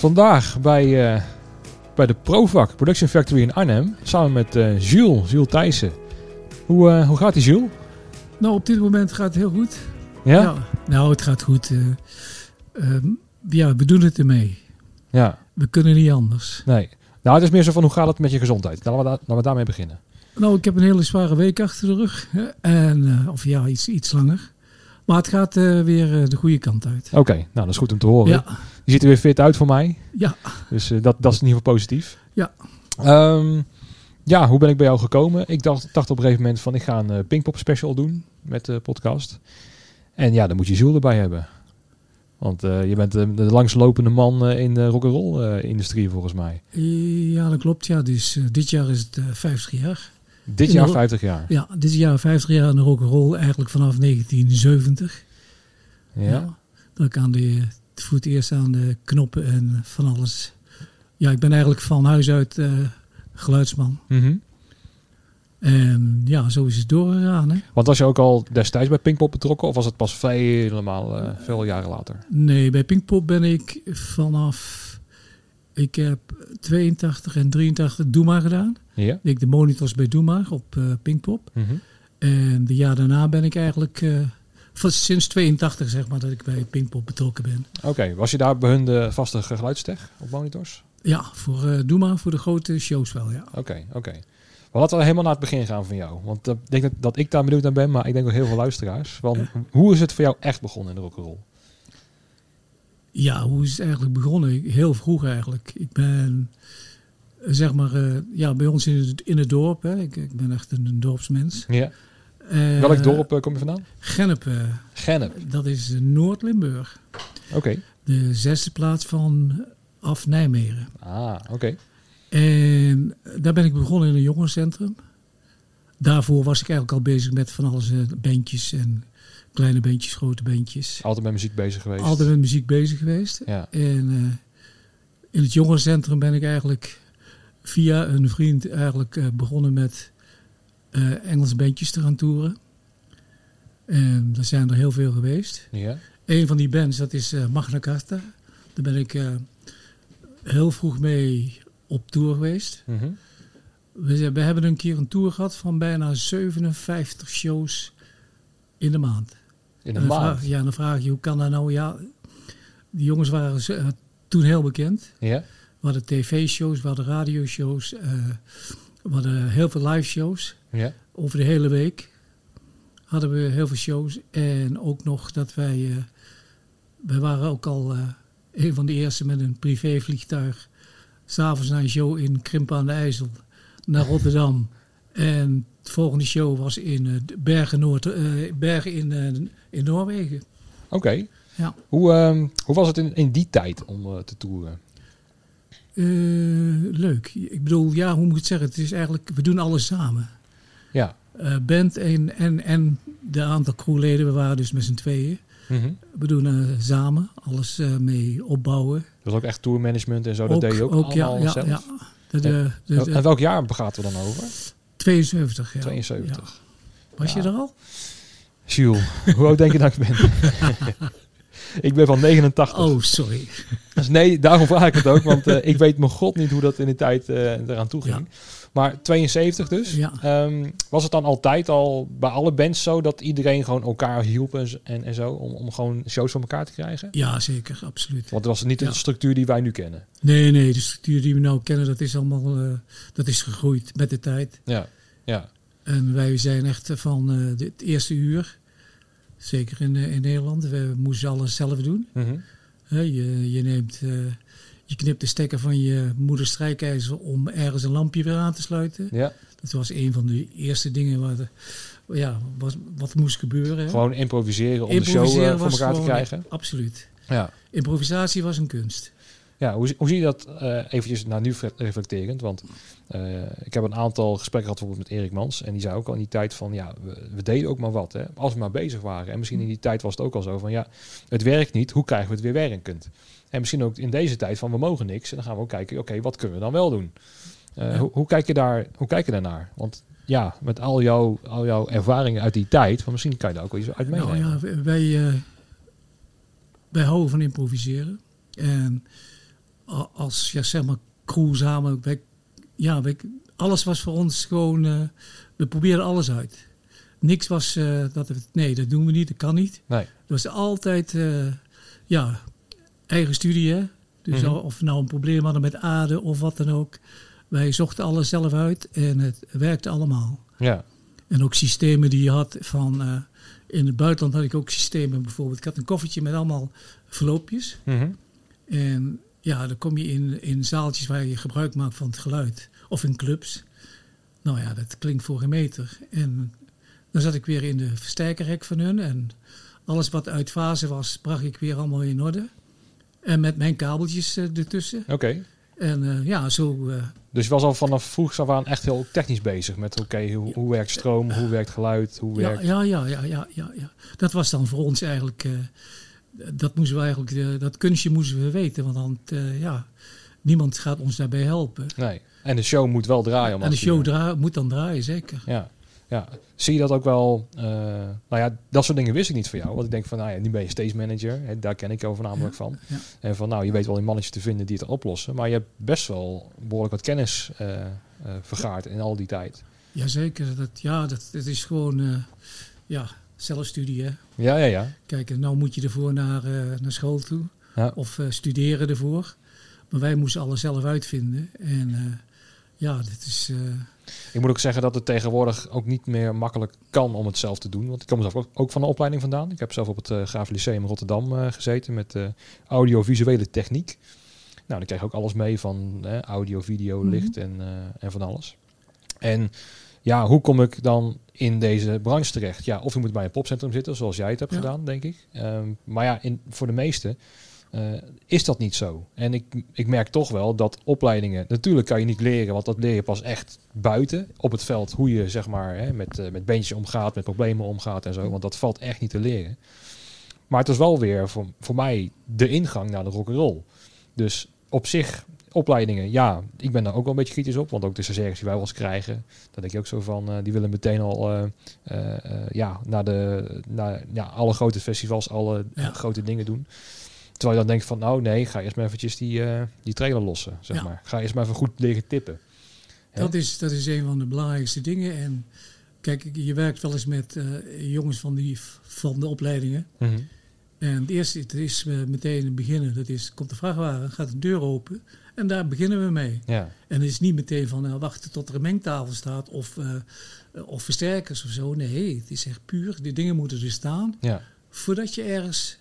Vandaag bij, eh, bij de Provac Production Factory in Arnhem. Samen met eh, Jules, Jules Thijssen. Hoe, eh, hoe gaat die Jules? Nou, op dit moment gaat het heel goed. Ja? Nou, het gaat goed. eh. Ehm, ja, we doen het ermee. Ja. We kunnen niet anders. Nee. Nou, het is meer zo van hoe gaat het met je gezondheid? Laten we, laten we daarmee beginnen. Nou, ik heb een hele zware week achter de rug. En, of ja, iets, iets langer. Maar het gaat weer de goede kant uit. Oké, nou dat is goed om te horen. Ja, Je ziet er weer fit uit voor mij. ja. Dus eh, dat, dat is in ieder geval positief. Ja. Ehm, ja, hoe ben ik bij jou gekomen? Ik dacht, dacht op een gegeven moment van ik ga een eh, Pinkpop special doen met de podcast. En ja, dan moet je Jules erbij hebben. Want eh, je bent de, de langslopende man in de rock'n'roll industrie volgens mij. Ja, dat klopt. Ja, dus dit jaar is het eh 50 jaar. Dit jaar de- 50 jaar. Ja, dit jaar 50 jaar in de rock'n'roll. Eigenlijk vanaf 1970. Ja. Dat ik aan de, voor het eerst aan de knoppen en van alles. Ja, ik ben eigenlijk van huis uit eh, geluidsman. Mhm. En ja, zo is het doorgegaan. Hè? Want was je ook al destijds bij Pinkpop betrokken of was het pas helemaal eh, veel jaren later? Nee, bij Pinkpop ben ik vanaf... Ik heb 82 en 83 Doema gedaan. Ja. Ik de monitors bij Doema op eh, Pinkpop. Mhm. En de jaar daarna ben ik eigenlijk... sinds 82 zeg maar dat ik bij Pinkpop betrokken ben. Oké, was je daar bij hun de vaste geluidstech op monitors? Ja, voor eh Doema, voor de grote shows wel, ja. Oké, oké. Maar laten we helemaal naar het begin gaan van jou. Want eh, ik denk dat, dat ik daar benieuwd naar ben, maar ik denk ook heel veel luisteraars. Want hoe is het voor jou echt begonnen in de rock'n'roll? Ja, hoe is het eigenlijk begonnen? Heel vroeg eigenlijk. Ik ben, eh, zeg maar, ja, bij ons in het, in het dorp. Hè. Ik, ik ben echt een, een dorpsmens. Ja. Eh, Welk dorp eh, kom je vandaan? Gennep, eh, Gennep. dat is Noord-Limburg. Oké. De zesde plaats van af Nijmegen. Ah, oké. En daar ben ik begonnen in een jongerencentrum. Daarvoor was ik eigenlijk al bezig met van alles, bandjes en kleine bandjes, grote bandjes. Altijd met muziek bezig geweest. Altijd met muziek bezig geweest. Ja. En in het jongerencentrum ben ik eigenlijk via een vriend eigenlijk begonnen met eh Engelse bandjes te gaan toeren. En er zijn er heel veel geweest. Ja. Een van die bands, dat is eh, Magna Carta. Daar ben ik eh, heel vroeg mee op tour geweest. Mhm. We, we hebben een keer een tour gehad van bijna 57 shows in de maand. In En dan maand. Vraag, ja, dan vraag je, hoe kan dat nou? Ja, die jongens waren toen heel bekend. Ja. We hadden tv-shows, we hadden radioshows, we hadden heel veel live shows. Ja. Over de hele week hadden we heel veel shows. En ook nog dat wij, eh, wij waren ook al eh, een van de eerste met een privévliegtuig. S'avonds naar een show in Krimpen aan de IJssel naar Rotterdam. En de volgende show was in eh, Bergen, Noord, Bergen in, in Noorwegen. Oké. Ja. Hoe, ehm, hoe was het in, in die tijd om te toeren? Leuk. Ik bedoel, ja, hoe moet ik het zeggen? Het is eigenlijk, we doen alles samen. Ja. Eh, band en, en, en de aantal crewleden, we waren dus met z'n tweeën. Mhm. We doen eh, samen alles eh, mee opbouwen. Dus ook echt tourmanagement en zo, dat ook, deed je ook, ja, allemaal ja, zelf? ja. Dat, Ja. dat, eh, En welk jaar praten we dan over? 72, ja. 72. Ja. Was je er al? Jules, hoe oud denk je dat ik ben? ik ben van 89. Oh, sorry. Dus nee, daarom vraag ik het ook. Want ik weet mijn god niet hoe dat in de tijd eraan toe ging. Maar 72 dus. Ja. Ehm, was het dan altijd al bij alle bands zo dat iedereen gewoon elkaar hielp en, en, en zo? Om, om gewoon shows van elkaar te krijgen? Ja, zeker, absoluut. Want het was niet Ja. de structuur die wij nu kennen. Nee, nee, de structuur die we nou kennen, dat is allemaal eh, dat is gegroeid met de tijd. Ja, ja. En wij zijn echt van de- het eerste uur, zeker in, eh, in Nederland, we moesten alles zelf doen. Mhm. Je, je neemt, je knipt de stekker van je moeder strijkijzer om ergens een lampje weer aan te sluiten. ja. Dat was een van de eerste dingen waar de, ja, wat, wat moest gebeuren. Hè. Gewoon improviseren om de show eh, voor elkaar te krijgen. Absoluut. Ja. Improvisatie was een kunst. Ja, hoe, zie- hoe zie je dat eh eventjes naar nu re- reflecterend? Want eh, ik heb een aantal gesprekken gehad bijvoorbeeld met Erik Mans. En die zei ook al in die tijd van, ja, we, we deden ook maar wat. Hè, als we maar bezig waren. En misschien in die tijd was het ook al zo van, ja, het werkt niet. Hoe krijgen we het weer werkend? En misschien ook in deze tijd van, we mogen niks. En dan gaan we ook kijken, oké, wat kunnen we dan wel doen? Eh, Ja. hoe, hoe, kijk je daar, hoe kijk je daarnaar? Want ja, met al jouw, al jouw ervaringen uit die tijd, van misschien kan je daar ook wel iets uit meenemen. Nou ja, wij, eh, wij houden van improviseren. En als ja, zeg maar crew samen. Wij, ja, wij, alles was voor ons gewoon. Uh, we probeerden alles uit. Niks was uh, dat we, nee, dat doen we niet, dat kan niet. Nee. Het was altijd uh, ja, eigen studie. Hè? Dus Mhm. of we nou een probleem hadden met aarde of wat dan ook. Wij zochten alles zelf uit en het werkte allemaal. Ja. En ook systemen die je had van. Uh, in het buitenland had ik ook systemen bijvoorbeeld. Ik had een koffertje met allemaal verloopjes. Mhm. En ja, dan kom je in, in zaaltjes waar je gebruik maakt van het geluid. Of in clubs. Nou ja, dat klinkt voor geen meter. En dan zat ik weer in de versterkerrek van hun. En alles wat uit fase was, bracht ik weer allemaal in orde. En met mijn kabeltjes uh, ertussen. Oké. En uh, ja, zo... Uh, dus je was al vanaf vroeg af aan echt heel technisch bezig met oké, okay, hoe, hoe, werkt stroom, hoe werkt geluid, hoe werkt... Ja, ja, ja, ja, ja, ja. Dat was dan voor ons eigenlijk... Dat moesten we eigenlijk, dat kunstje moesten we weten, want dan, ja, niemand gaat ons daarbij helpen. Nee, en de show moet wel draaien. En de show moet dan draaien, zeker. Ja, ja. Zie je dat ook wel, uh, nou ja, dat soort dingen wist ik niet van jou. Want ik denk van, nou ja, nu ben je stage manager, hè, daar ken ik jou voornamelijk ja, van. Ja. En van, nou, je weet wel een mannetje te vinden die het oplossen. Maar je hebt best wel behoorlijk wat kennis uh, uh, vergaard in al die tijd. Jazeker, dat, ja, dat, dat is gewoon, ja, zelfstudie hè. Ja, ja, ja. Kijk, nou moet je ervoor naar, naar school toe. Ja. Of studeren ervoor. Maar wij moesten alles zelf uitvinden. En ja, dit is... Ik moet ook zeggen dat het tegenwoordig ook niet meer makkelijk kan om het zelf te doen. Want ik kom zelf ook, van de opleiding vandaan. Ik heb zelf op het uh, Graaf Lyceum Rotterdam uh, gezeten met audiovisuele techniek. Nou, dan krijg je ook alles mee van audio, video, licht mm -hmm. en, en van alles. En ja, hoe kom ik dan in deze branche terecht? Ja, of je moet bij een popcentrum zitten, zoals jij het hebt ja. gedaan, denk ik. Um, maar ja, in, voor de meesten is dat niet zo. En ik, ik merk toch wel dat opleidingen... Natuurlijk kan je niet leren, want dat leer je pas echt buiten. Op het veld, hoe je zeg maar hè, met, uh, met beentjes omgaat, met problemen omgaat en zo. Want dat valt echt niet te leren. Maar het was wel weer voor, voor mij de ingang naar de rock'n'roll. Dus op zich, opleidingen, ja, ik ben daar ook wel een beetje kritisch op. Want ook de stagiaires die wij wel eens krijgen, dat denk ik ook zo van, uh, die willen meteen al uh, uh, ja, naar, de, naar ja, alle grote festivals, alle ja. grote dingen doen. Terwijl je dan denkt van, nou nee, ga eerst maar eventjes die, uh, die trailer lossen, zeg Ja. maar. Ga eerst maar even goed leren tippen. Hè? Dat is, dat is een van de belangrijkste dingen. En kijk, je werkt wel eens met uh, jongens van, die, van de opleidingen. Mhm. En het eerste het is uh, meteen beginnen. Dat is, komt de vrachtwagen, gaat de deur open. En daar beginnen we mee. Ja, En het is niet meteen van wachten tot er een mengtafel staat of, of versterkers of zo. Nee, het is echt puur. Die dingen moeten er staan. ja, Voordat je ergens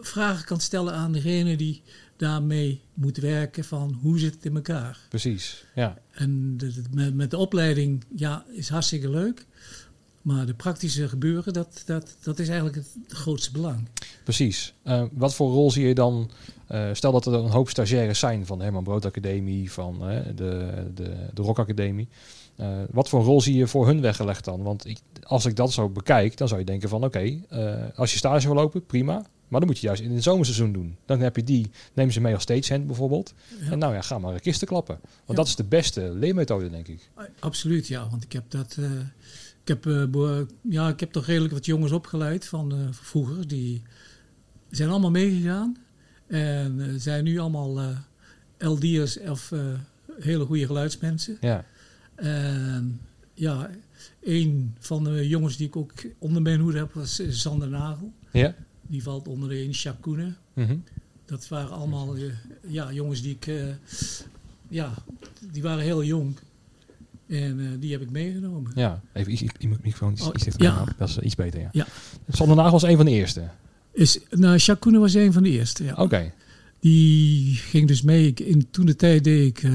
vragen kan stellen aan degene die daarmee moet werken van hoe zit het in elkaar. precies. Ja, En de, de- met, met de opleiding, ja, is hartstikke leuk. Maar de praktische gebeuren, dat, dat, dat is eigenlijk het grootste belang. precies. Eh, wat voor rol zie je dan... eh, stel dat er een hoop stagiaires zijn van de Herman Brood Academie, van de, de, de Rock Academie. Eh, wat voor rol zie je voor hun weggelegd dan? Want ik, als ik dat zo bekijk, dan zou je denken van... oké, als je stage wil lopen, prima. Maar dan moet je juist in het zomerseizoen doen. Dan heb je die, neem ze mee als stagehand bijvoorbeeld. Ja. En nou ja, ga maar een kisten klappen. Want Ja. dat is de beste leermethode, denk ik. Absoluut, ja. Want ik heb dat. eh, ik, heb, eh, ja, ik heb toch redelijk wat jongens opgeleid van, eh, vroeger. Die zijn allemaal meegegaan. En zijn nu allemaal LD'ers of hele goede geluidsmensen. Ja, En ja, een van de jongens die ik ook onder mijn hoede heb was Sander Nagel. ja? Die valt onder de een Jacques Koenen. Mhm. Dat waren allemaal eh, ja, jongens die ik... eh, ja, die waren heel jong. En eh, die heb ik meegenomen. Ja, even iets, iets, microfoon iets, Oh, iets dichter ja. Dat is iets beter, ja. Ja. Sander Nagel was een van de eerste. Is, nou, Koenen was een van de eerste. Ja. Oké, Die ging dus mee. Ik, in, toen de tijd deed ik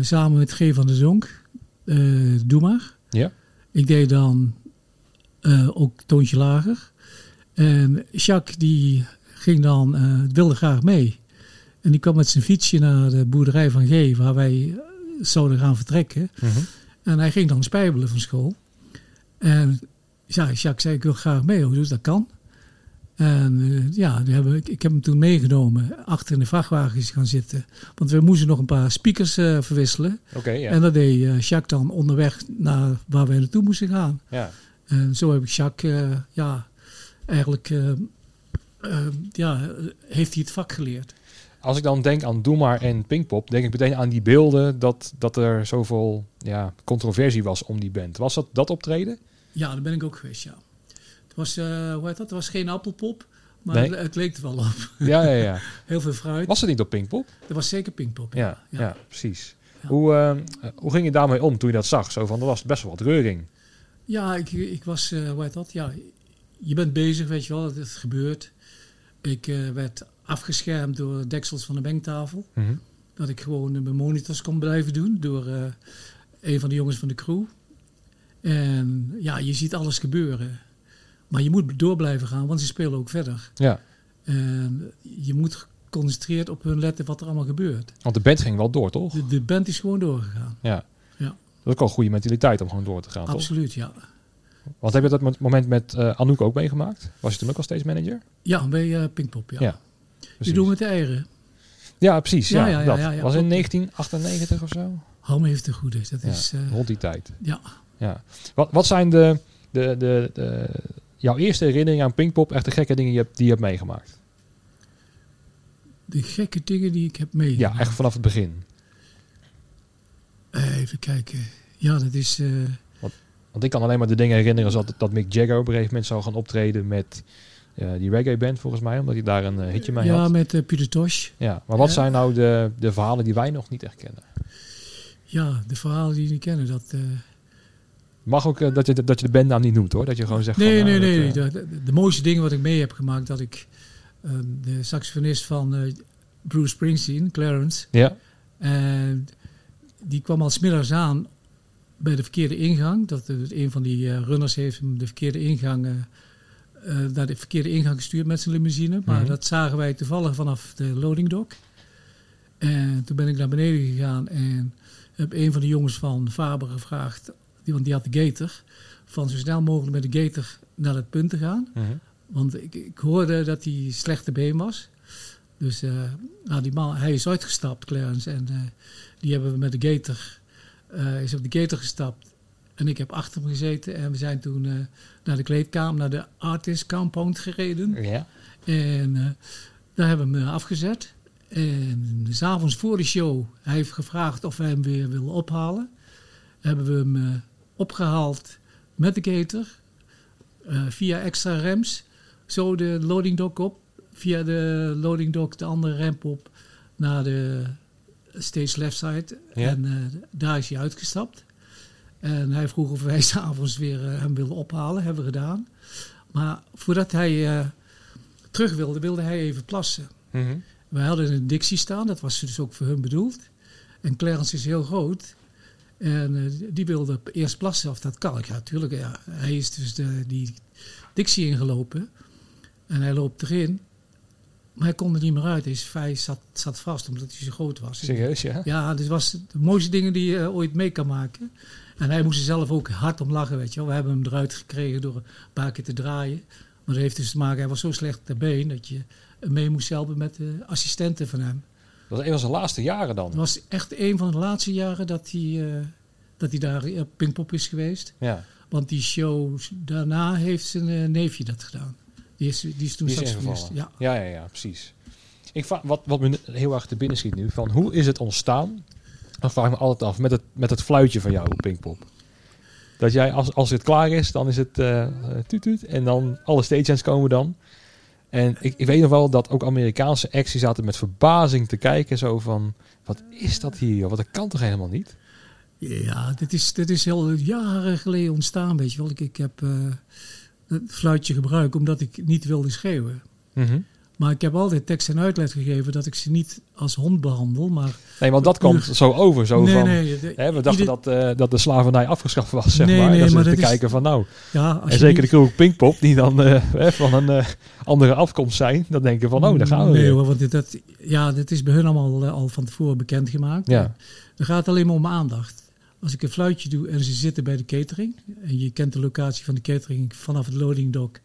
samen met G van der Zonk. Doe maar. ja. Ik deed dan ook Toontje Lager. En Jacques die ging dan, eh, wilde graag mee. En die kwam met zijn fietsje naar de boerderij van G, waar wij eh, zouden gaan vertrekken. Mhm. En hij ging dan spijbelen van school. En ja, Jacques zei, ik wil graag mee. Dus dat kan. En eh, ja, die hebben, ik, ik heb hem toen meegenomen. Achter in de vrachtwagens gaan zitten. Want we moesten nog een paar speakers verwisselen. Ja. En dat deed Jacques dan onderweg naar waar wij naartoe moesten gaan. ja. En zo heb ik Jacques, ja, eigenlijk, eh, eh, ja, heeft hij het vak geleerd. Als ik dan denk aan Doe maar en Pinkpop, denk ik meteen aan die beelden dat, dat er zoveel ja, controversie was om die band. Was dat dat optreden? Ja, daar ben ik ook geweest, ja. Het was, eh, hoe heet dat? Het was geen appelpop, maar Nee. het, het leek er wel op. Ja, ja, ja. Heel veel fruit. Was het niet op Pinkpop? Dat was zeker Pinkpop. Ja, ja. ja. precies. Ja. Hoe, hoe ging je daarmee om toen je dat zag? Zo van, er was best wel wat reuring. Ja, ik, ik was, eh hoe heet dat? Ja, je bent bezig, weet je wel, het, het gebeurt. Ik eh, werd afgeschermd door de deksels van de mengtafel. Mhm. Dat ik gewoon eh, mijn monitors kon blijven doen door eh, een van de jongens van de crew. En ja, je ziet alles gebeuren. Maar je moet door blijven gaan, want ze spelen ook verder. Ja, En je moet geconcentreerd op hun letten wat er allemaal gebeurt. want de band ging wel door, toch? De, de band is gewoon doorgegaan. Ja. Ja. Dat is ook wel een goede mentaliteit om gewoon door te gaan, toch? Absoluut, ja. Want heb je dat mo- moment met eh, Anouk ook meegemaakt? Was je toen ook al steeds manager? Ja, bij eh, Pinkpop, ja. Ja, Je doet met de eieren. Ja, precies. Ja, Ja, ja, ja, dat. was in klopt. 1998 of zo? Ham heeft de goede. Dat is, eh, rond die tijd. ja. Ja. Wat, wat zijn de, de, de, de, jouw eerste herinneringen aan Pinkpop? Echt de gekke dingen die je hebt, die je hebt meegemaakt? de gekke dingen die ik heb meegemaakt. Ja, echt vanaf het begin. Even kijken. Ja, dat is... Want ik kan alleen maar de dingen herinneren zoals dat, dat Mick Jagger op een gegeven moment zou gaan optreden met eh, die reggae band volgens mij, omdat hij daar een eh, hitje mee ja, had. met eh, Pieter Tosh. Ja, maar wat zijn nou de, de verhalen die wij nog niet echt kennen? Ja, de verhalen die jullie kennen. Dat, Mag ook dat, je, dat je de bandnaam niet noemt hoor, dat je gewoon zegt nee, van... nee, nee. dat, nee. De, mooiste dingen wat ik mee heb gemaakt, dat ik de saxofonist van Bruce Springsteen, Clarence, ja, en die kwam al smiddags aan bij de verkeerde ingang. Dat eh, een van die eh, runners heeft hem de verkeerde ingang, eh, naar de verkeerde ingang gestuurd met zijn limousine. Maar Mhm. dat zagen wij toevallig vanaf de loading dock. En toen ben ik naar beneden gegaan en heb een van de jongens van Faber gevraagd, die, want die had de gator, van zo snel mogelijk met de gator naar het punt te gaan. mhm. Want ik, ik hoorde dat hij slechte been was. Dus nou, die man, hij is uitgestapt, Clarence. En die hebben we met de gator, eh, is op de gator gestapt. En ik heb achter hem gezeten. En we zijn toen eh, naar de kleedkamer, naar de artist compound gereden. ja. En eh, daar hebben we hem afgezet. En s'avonds voor de show, hij heeft gevraagd of wij hem weer willen ophalen. Hebben we hem eh, opgehaald met de gator. eh, via extra rems. Zo de loading dock op. Via de loading dock de andere ramp op. Naar de stage left side. Ja. En eh, daar is hij uitgestapt. En hij vroeg of wij s'avonds weer eh, hem wilden ophalen. Hebben we gedaan. Maar voordat hij eh, terug wilde, wilde hij even plassen. Mhm. Wij hadden een Dixie staan, dat was dus ook voor hun bedoeld. En Clarence is heel groot. En die wilde eerst plassen, of dat kan ik. Ja, natuurlijk. Ja. Hij is dus de, die Dixie ingelopen. En hij loopt erin. Maar hij kon er niet meer uit. Hij, is, hij zat, zat vast, omdat hij zo groot was. Serieus, ja? Ja, dit was de mooiste dingen die je eh, ooit mee kan maken. En hij moest er zelf ook hard om lachen, weet je wel. We hebben hem eruit gekregen door een paar keer te draaien. Maar dat heeft dus te maken, hij was zo slecht ter been... dat je mee moest helpen met de assistenten van hem. Dat was een van zijn laatste jaren dan. Het was echt een van de laatste jaren dat hij, eh, dat hij daar op Pinkpop is geweest. Ja, Want die shows daarna heeft zijn eh, neefje dat gedaan. Die is, die is toen die is ingevallen. Ja. ja, ja, ja, precies. Ik wat, wat me heel erg te binnen schiet nu, van hoe is het ontstaan? Dan vraag ik me altijd af, met het, met het fluitje van jou, Pinkpop. Dat jij, als, als het klaar is, dan is het eh, tuut tuut. En dan alle stagehands komen dan. En ik, ik weet nog wel dat ook Amerikaanse acts die zaten met verbazing te kijken. Zo van, wat is dat hier? Wat dat kan toch helemaal niet? Ja, dit is, dit is heel jaren geleden ontstaan, weet je wel. Ik, ik heb eh, het fluitje gebruikt omdat ik niet wilde schreeuwen. Mhm. Maar ik heb altijd tekst en uitleg gegeven dat ik ze niet als hond behandel, maar... Nee, want dat kwam zo over. Zo nee, van, nee, de- Hè, we dachten ieder- dat, eh, dat de slavernij afgeschaft was, zeg Nee, maar. nee, dat maar te is- kijken van nou, ja, als en zeker niet- de crew Pinkpop, die dan eh, van een eh, andere afkomst zijn, dan denken van oh, daar gaan we Nee hoor, want dit, dat, ja, dit is bij hun allemaal al van tevoren bekendgemaakt. Ja. Er gaat alleen maar om aandacht. Als ik een fluitje doe en ze zitten bij de catering, en je kent de locatie van de catering vanaf het loading dock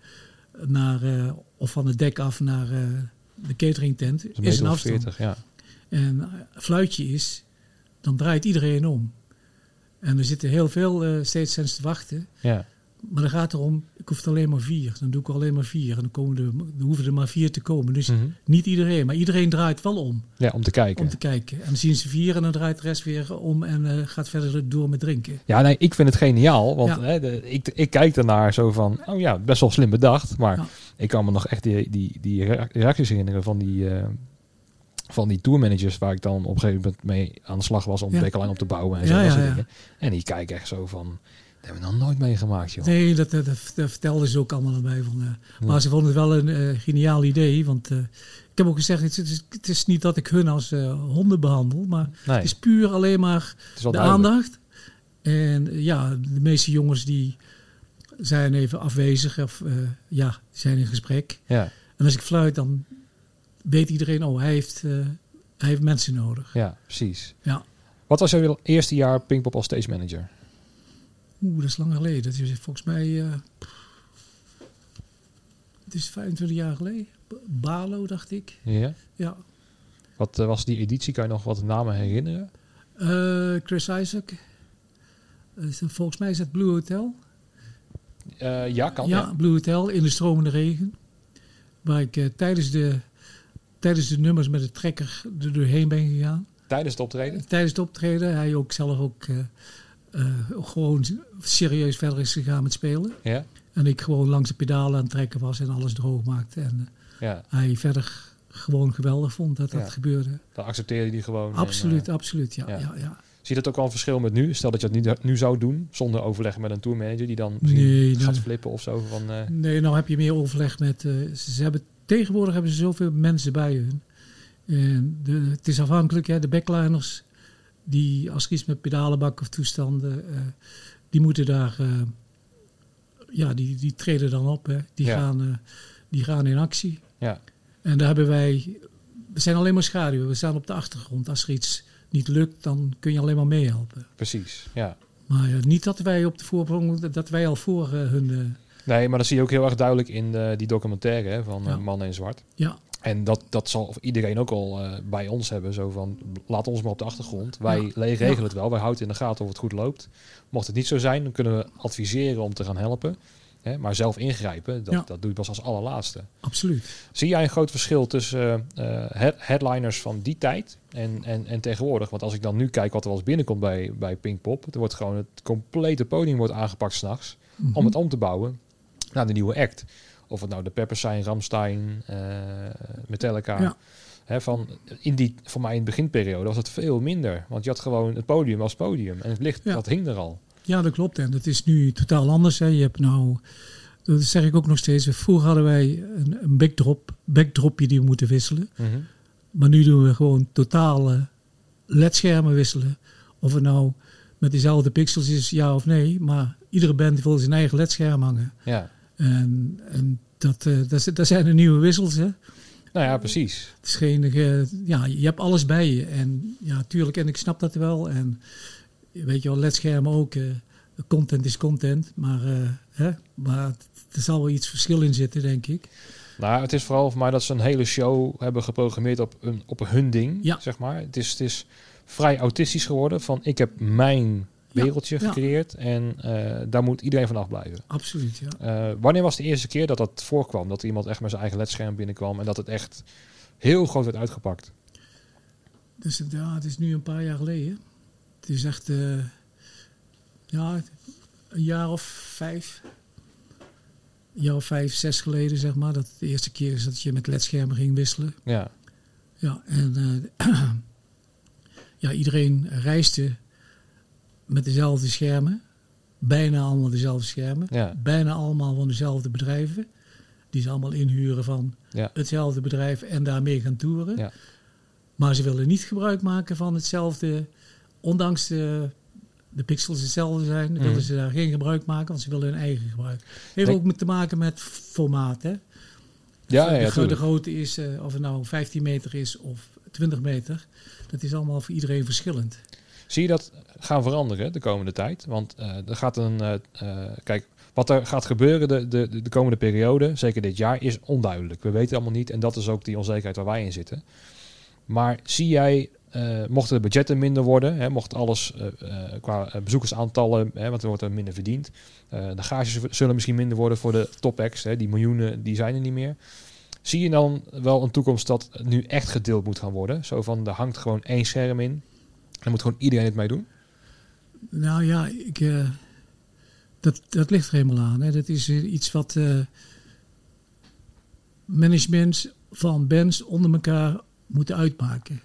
naar, eh, of van het dek af naar eh, de catering tent, is, een afstand. 40, ja. En eh, fluitje is, dan draait iedereen om. En er zitten heel veel eh steeds te wachten. ja. Maar dan gaat het erom, ik hoef er alleen maar vier. Dan doe ik er alleen maar vier. En dan, komen er, dan hoeven er maar vier te komen. Dus Mhm. niet iedereen, maar iedereen draait wel om. Ja, om te kijken. Om te kijken. En dan zien ze vier en dan draait de rest weer om en eh, gaat verder door met drinken. Ja, nee, ik vind het geniaal. Want Ja. hè, de, ik, ik kijk ernaar zo van, oh ja, best wel slim bedacht. Maar Ja. ik kan me nog echt die, die, die rea- reacties herinneren van die, eh, van die tourmanagers waar ik dan op een gegeven moment mee aan de slag was om Ja. op te bouwen en zo. Ja. En die kijken echt zo van, hebben we nog nooit meegemaakt, joh. Nee, dat, dat, dat, dat vertelden ze ook allemaal erbij. Van, eh, Ja. Maar ze vonden het wel een eh, geniaal idee. Want eh, ik heb ook gezegd, het is, het is niet dat ik hun als honden behandel. Maar Nee, het is puur alleen maar de duidelijk. aandacht. En ja, de meeste jongens die zijn even afwezig. Of ja, zijn in gesprek. Ja, En als ik fluit, dan weet iedereen, oh, hij heeft, hij heeft mensen nodig. ja, precies. Ja. Wat was jouw eerste jaar Pinkpop als stage manager? Oeh, dat is lang geleden. Dat is volgens mij... eh, het is 25 jaar geleden. Balo, dacht ik. Ja. Ja. Wat eh, was die editie? Kan je nog wat namen herinneren? Eh, Chris Isaac. Volgens mij is het Blue Hotel. Ja, kan. ja, Ja. Blue Hotel in de stromende regen. Waar ik tijdens, de, tijdens de nummers met de trekker er doorheen ben gegaan. Tijdens het optreden? Tijdens het optreden. Hij ook zelf ook gewoon serieus verder is gegaan met spelen. Ja. En ik gewoon langs de pedalen aan het trekken was en alles droog maakte. En eh, Ja, hij verder gewoon geweldig vond dat dat Ja. gebeurde. dan accepteerde die gewoon. Absoluut, eh, absoluut. Ja, ja. ja. Zie je dat ook al een verschil met nu? Stel dat je het nu, nu zou doen, zonder overleg met een tourmanager, die dan misschien Nee, gaat nee. flippen of zo. Van, eh, Nee, nou heb je meer overleg met. eh, ze hebben, tegenwoordig hebben ze zoveel mensen bij hun. En de, het is afhankelijk, hè, de backliners, die als er iets met pedalenbak of toestanden, eh, die moeten daar. eh, ja, die, die treden dan op. Hè. Die, Ja. gaan, eh, die gaan in actie. ja, En daar hebben wij. We zijn alleen maar schaduw. We staan op de achtergrond. Als er iets niet lukt, dan kun je alleen maar meehelpen. precies. Ja. Maar niet dat wij op de voorsprong, dat wij al voor hun. Nee, maar dat zie je ook heel erg duidelijk in die documentaire hè, van Ja. Mannen in Zwart. ja, En dat, dat zal iedereen ook al eh, bij ons hebben. Zo van, laat ons maar op de achtergrond. Wij Ja. regelen het wel. Wij houden in de gaten of het goed loopt. Mocht het niet zo zijn, dan kunnen we adviseren om te gaan helpen. Hè, maar zelf ingrijpen, dat, Ja. dat doe je pas als allerlaatste. absoluut. Zie jij een groot verschil tussen eh, eh, head- headliners van die tijd en, en, en tegenwoordig? Want als ik dan nu kijk wat er wel eens binnenkomt bij, bij Pinkpop, er wordt gewoon het complete podium wordt aangepakt s'nachts Mhm. om het om te bouwen naar de nieuwe act. Of het nou de Peppers zijn, Ramstein, eh, Metallica. Ja. Van, in die, voor mij in de beginperiode was het veel minder. Want je had gewoon het podium als podium. En het licht, Ja. dat hing er al. Ja, dat klopt. En dat is nu totaal anders. Hè. Je hebt nou, dat zeg ik ook nog steeds. Vroeger hadden wij een, een backdrop, backdropje die we moeten wisselen. Mhm. Maar nu doen we gewoon totale ledschermen wisselen. Of het nou met dezelfde pixels is, ja of nee. Maar iedere band wil zijn eigen ledscherm hangen. Ja. En, en dat, eh, dat, is- dat zijn de nieuwe wissels. Hè. Nou ja, precies. Het is geen, eh, ja, je hebt alles bij je. En ja, tuurlijk, en ik snap dat wel. En weet je wel, ledschermen ook. eh, content is content. Maar, eh, hè, maar er zal wel iets verschil in zitten, denk ik. Nou, het is vooral voor mij dat ze een hele show hebben geprogrammeerd op, een, op hun ding, Ja. zeg maar. Het is, het is vrij autistisch geworden van ik heb mijn wereldje ja. gecreëerd en eh, daar moet iedereen van afblijven. Absoluut, ja. Eh, wanneer was de eerste keer dat dat voorkwam? Dat iemand echt met zijn eigen ledscherm binnenkwam en dat het echt heel groot werd uitgepakt? Dus het- ja, het is nu een paar jaar geleden. Het is echt, eh, ja, een jaar of vijf. Een jaar of vijf, zes geleden, zeg maar. Dat het de eerste keer is dat je met ledschermen ging wisselen. Ja, Ja, en ja, iedereen reisde met dezelfde schermen. Bijna allemaal dezelfde schermen. ja, Bijna allemaal van dezelfde bedrijven. Die ze allemaal inhuren van ja, hetzelfde bedrijf en daarmee gaan toeren. Ja. Maar ze willen niet gebruik maken van hetzelfde. Ondanks de, de pixels hetzelfde zijn, Mhm. willen ze daar geen gebruik maken, want ze willen hun eigen gebruik. Heeft Denk- ook met te maken met formaat. Hè? ja, ja, de, de grootte is, eh, of het nou 15 meter is of 20 meter, dat is allemaal voor iedereen verschillend. Zie je dat gaan veranderen de komende tijd? Want eh, er gaat een. eh, eh, kijk, wat er gaat gebeuren de, de, de komende periode, zeker dit jaar, is onduidelijk. We weten allemaal niet en dat is ook die onzekerheid waar wij in zitten. Maar zie jij eh, mochten de budgetten minder worden, hè, mocht alles qua bezoekersaantallen, hè, want er wordt er minder verdiend. de gages zullen misschien minder worden voor de top-acts, die miljoenen die zijn er niet meer. Zie je dan wel een toekomst dat nu echt gedeeld moet gaan worden? Zo van, er hangt gewoon één scherm in. En moet gewoon iedereen het mee doen? Nou ja, ik, dat, dat ligt er helemaal aan. Hè. Dat is iets wat management van bands onder elkaar moeten uitmaken.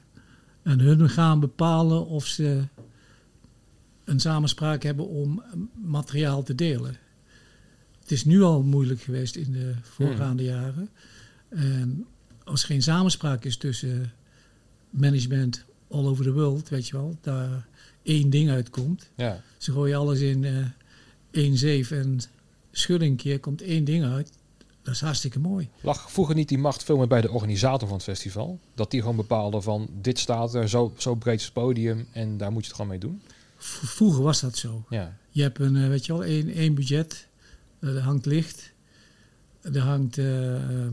En hun gaan bepalen of ze een samenspraak hebben om materiaal te delen. Het is nu al moeilijk geweest in de voorgaande hmm. jaren. En als er geen samenspraak is tussen management all over the world, weet je wel, daar één ding uitkomt. Ja. Ze gooien alles in uh, één zeef en schudden een keer, komt één ding uit. Dat is hartstikke mooi. Lag vroeger niet die macht veel meer bij de organisator van het festival? Dat die gewoon bepaalde van dit staat er, zo, zo breed het podium en daar moet je het gewoon mee doen? Vroeger was dat zo. Ja. Je hebt een, eh, weet je wel, één, één budget. Eh, er hangt licht. Er hangt uh,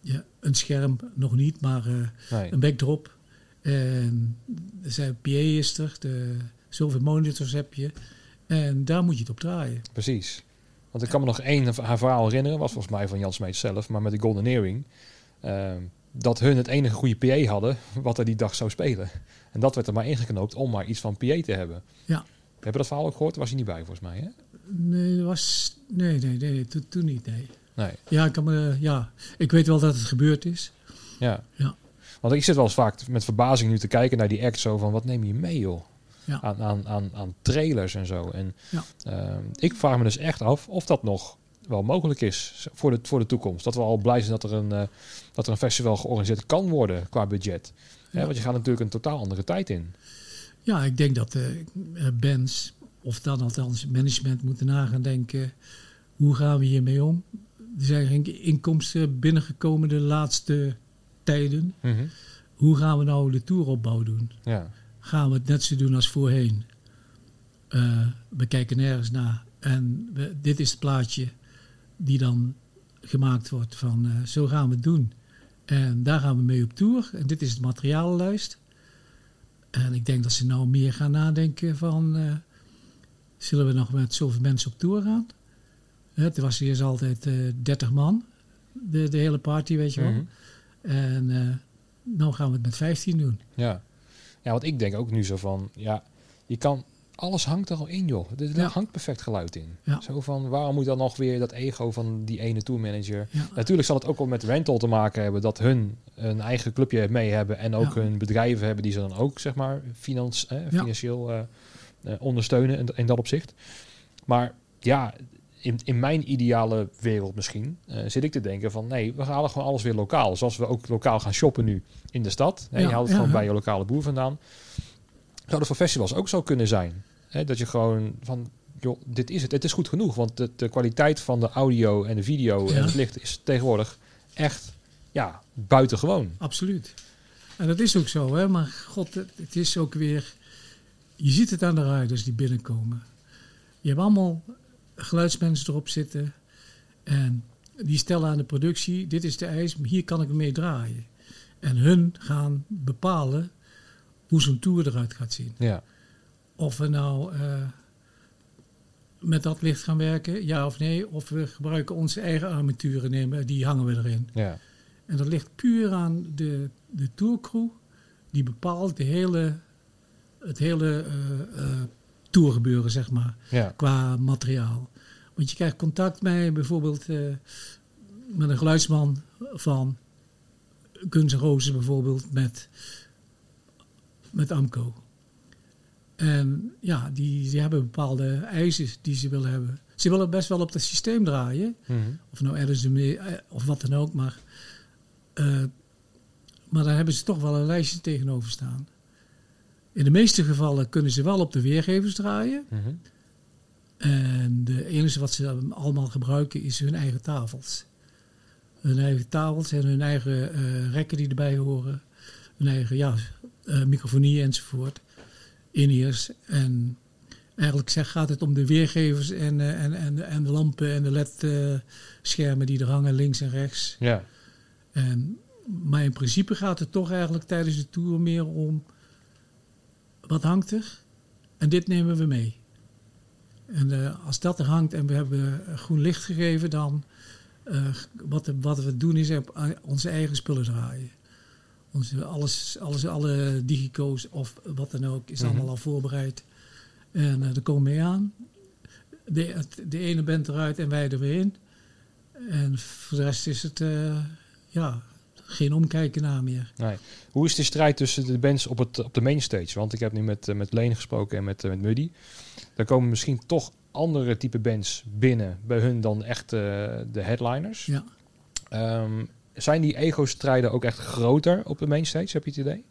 ja, een scherm, nog niet, maar een backdrop. En er zijn PA is er, de, zoveel monitors heb je. En daar moet je het op draaien. Precies. Want ik kan me nog één haar verhaal herinneren, was volgens mij van Jan Smeet zelf, maar met de Golden Earring. Uh, dat hun het enige goede PA hadden wat er die dag zou spelen. En dat werd er maar ingeknoopt om maar iets van PA te hebben. Ja. Heb je dat verhaal ook gehoord? Was je niet bij volgens mij, hè? Nee, was, nee, nee, nee, toen, toen niet, nee. nee. Ja, ik kan me, ja, ik weet wel dat het gebeurd is. Ja. ja. Want ik zit wel eens vaak met verbazing nu te kijken naar die act zo van, wat neem je mee, joh? ja. aan, aan, aan, aan trailers en zo. En ja. Ehm, ik vraag me dus echt af of dat nog wel mogelijk is voor de, voor de toekomst. Dat we al blij zijn dat er een, uh, dat er een festival georganiseerd kan worden qua budget. Ja. want je gaat natuurlijk een totaal andere tijd in. Ja, ik denk dat uh, bands, of dan althans management, moeten nagaan denken... hoe gaan we hiermee om? Er zijn geen inkomsten binnengekomen de laatste tijden. Mhm. Hoe gaan we nou de touropbouw doen? Ja gaan we het net zo doen als voorheen. Uh, we kijken nergens naar. En we, dit is het plaatje die dan gemaakt wordt van uh, zo gaan we het doen. En daar gaan we mee op tour. En dit is de materialenlijst. En ik denk dat ze nou meer gaan nadenken van... Uh, zullen we nog met zoveel mensen op tour gaan? Het was eerst altijd 30 man. De, de hele party, weet je wel. Mm En nu gaan we het met 15 doen. Ja. Ja, want ik denk ook nu zo van, ja, je kan, alles hangt er al in, joh. Er hangt perfect geluid in. Zo van, waarom moet dan nog weer dat ego van die ene tourmanager? Natuurlijk zal het ook wel met rental te maken hebben, dat hun een eigen clubje mee hebben en ook hun bedrijven hebben die ze dan ook, zeg maar, finans, eh, financieel uh, ondersteunen in, in dat opzicht. Maar ja, in, in mijn ideale wereld misschien uh, zit ik te denken van nee, we halen gewoon alles weer lokaal. Zoals we ook lokaal gaan shoppen nu in de stad. Ja, je haalt het gewoon bij je lokale boer vandaan. Zou dat voor festivals ook zo kunnen zijn? Hè, dat je gewoon van, joh, dit is het. Het is goed genoeg, want de, de kwaliteit van de audio en de video en het licht is tegenwoordig echt ja, buitengewoon. Absoluut. En dat is ook zo, hè? maar god, het, is ook weer... Je ziet het aan de riders die binnenkomen. Je hebt allemaal geluidsmensen erop zitten. En die stellen aan de productie, dit is de eis, hier kan ik mee draaien. En hun gaan bepalen hoe zo'n tour eruit gaat zien. Ja. Of we nou uh, met dat licht gaan werken, ja of nee. Of we gebruiken onze eigen armaturen nemen, die hangen we erin. Ja. En dat ligt puur aan de, de tourcrew. Die bepaalt de hele, het hele uh, uh, tourgebeuren, zeg maar, qua materiaal. Want je krijgt contact met bijvoorbeeld uh, met een geluidsman van Guns N' Roses bijvoorbeeld met, met Amco. En ja, die, die hebben bepaalde eisen die ze willen hebben. Ze willen best wel op het systeem draaien. Mm -hmm. Of nou ergens eh, of wat dan ook, maar... Uh, maar daar hebben ze toch wel een lijstje tegenover staan. In de meeste gevallen kunnen ze wel op de weergevers draaien. Mm En de enige wat ze allemaal gebruiken is hun eigen tafels. Hun eigen tafels en hun eigen uh, rekken die erbij horen. Hun eigen ja, uh, microfonie enzovoort. In-ears. En eigenlijk zeg, gaat het om de weergevers en, uh, en, en, en de lampen en de LED-schermen die er hangen links en rechts. Ja. En, maar in principe gaat het toch eigenlijk tijdens de tour meer om wat hangt er? En dit nemen we mee. En eh, als dat er hangt en we hebben groen licht gegeven, dan uh, wat, wat we doen is op onze eigen spullen draaien. Onze, alles, alles, alle digico's of wat dan ook is allemaal al voorbereid. En uh, er komen mee aan. De, de ene bent eruit en wij er weer in. En voor de rest is het ja, geen omkijken naar meer. Nee. Hoe is de strijd tussen de bands op, het, op de mainstage? Want ik heb nu met, met Leen gesproken en met, met Muddy. Daar komen misschien toch andere type bands binnen bij hun dan echt uh, de headliners. Ja. Um, zijn die ego-strijden ook echt groter op de mainstage, heb je het idee?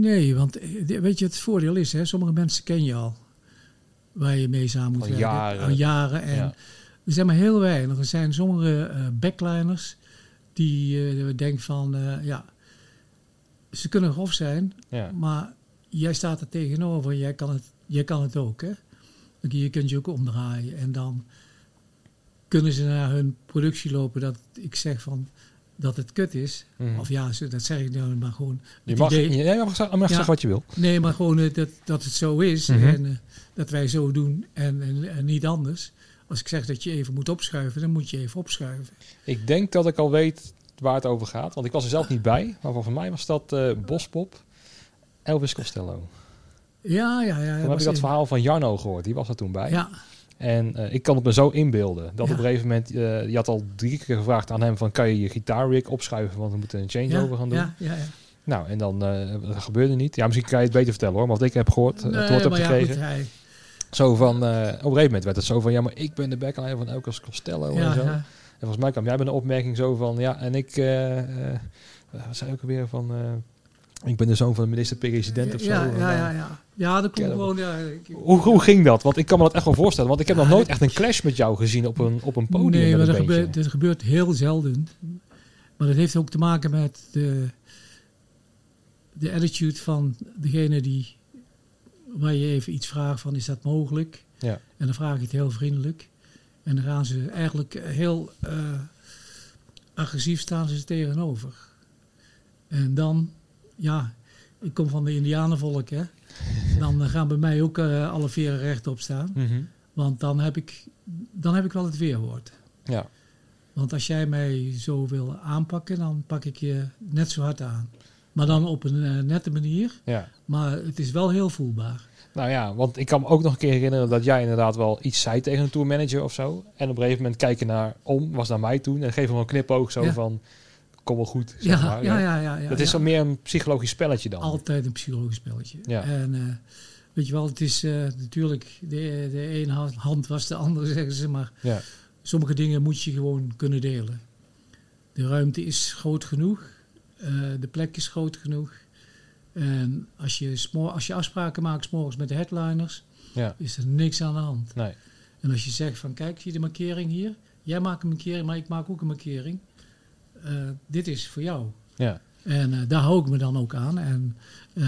Nee, want eh, weet je, het voordeel is, hè, sommige mensen ken je al. Waar je mee samen moet al werken. Jaren. Al jaren. En ja. er zijn maar heel weinig. Er zijn sommige uh, backliners die uh, denken van, uh, ja, ze kunnen grof zijn, ja. maar jij staat er tegenover, jij kan het, jij kan het ook. Hè? Je kunt je ook omdraaien en dan kunnen ze naar hun productie lopen dat ik zeg van dat het kut is. Mhm. Of ja, dat zeg ik nou maar gewoon. Je mag, idee, jij mag, mag ja, zeggen wat je wil. Nee, maar gewoon uh, dat, dat het zo is Mhm. en uh, dat wij zo doen en, en, en, niet anders. Als ik zeg dat je even moet opschuiven, dan moet je even opschuiven. Ik denk dat ik al weet waar het over gaat, want ik was er zelf niet bij. Maar voor mij was dat uh, Bospop, Elvis Costello. Ja, ja, ja. Toen heb ik dat verhaal van Jarno gehoord, die was er toen bij. Ja. En uh, ik kan het me zo inbeelden. Dat ja. op een gegeven moment, uh, je had al drie keer gevraagd aan hem van kan je je gitaarrig opschuiven, want we moeten een changeover ja, gaan doen. Ja, ja, ja. Nou, en dan uh, dat gebeurde niet. Ja, misschien kan je het beter vertellen hoor, maar wat ik heb gehoord, nee, het woord heb gekregen. Goed, hij... Zo van, op een gegeven moment werd het zo van, ja, maar ik ben de backliner van Elvis Costello en zo. En volgens mij kwam jij met een opmerking zo van, ja, en ik, wat zei ook alweer van, ik ben de zoon van de minister-president of zo. Ja, ja, ja, ja. ja dat komt Ja, gewoon... Ja, Hoe, hoe ging dat? Want ik kan me dat echt wel voorstellen. Want ik heb nog nooit echt een clash met jou gezien op een, op een podium. Nee, maar dat gebeurt, dat gebeurt heel zelden. Maar dat heeft ook te maken met de, de attitude van degene die... Waar je even iets vraagt van, is dat mogelijk? Ja. En dan vraag je het heel vriendelijk. En dan gaan ze eigenlijk heel uh, agressief staan ze tegenover. En dan, ja, ik kom van de Indianenvolk, hè. Dan gaan bij mij ook uh, alle veren rechtop staan. Mm -hmm. Want dan heb, ik, dan heb ik wel het weerwoord. Ja. Want als jij mij zo wil aanpakken, dan pak ik je net zo hard aan. Maar dan op een uh, nette manier. Ja. Maar het is wel heel voelbaar. Nou ja, want ik kan me ook nog een keer herinneren dat jij inderdaad wel iets zei tegen een tourmanager of zo. En op een gegeven moment kijken naar om, was naar mij toen. En geef hem een knipoog zo Ja. van, kom wel goed, zeg Ja, maar. ja, ja, ja, ja. dat is zo meer een psychologisch spelletje dan. Altijd een psychologisch spelletje. Ja. En uh, weet je wel, het is uh, natuurlijk, de, de ene hand was de andere, zeggen ze. Maar Ja. sommige dingen moet je gewoon kunnen delen. De ruimte is groot genoeg. Uh, de plek is groot genoeg. En als je, als je afspraken maakt s'morgens met de headliners, Ja. is er niks aan de hand. Nee. En als je zegt van kijk, zie je de markering hier? Jij maakt een markering, maar ik maak ook een markering. Uh, dit is voor jou. Ja. En uh, daar hou ik me dan ook aan. En uh,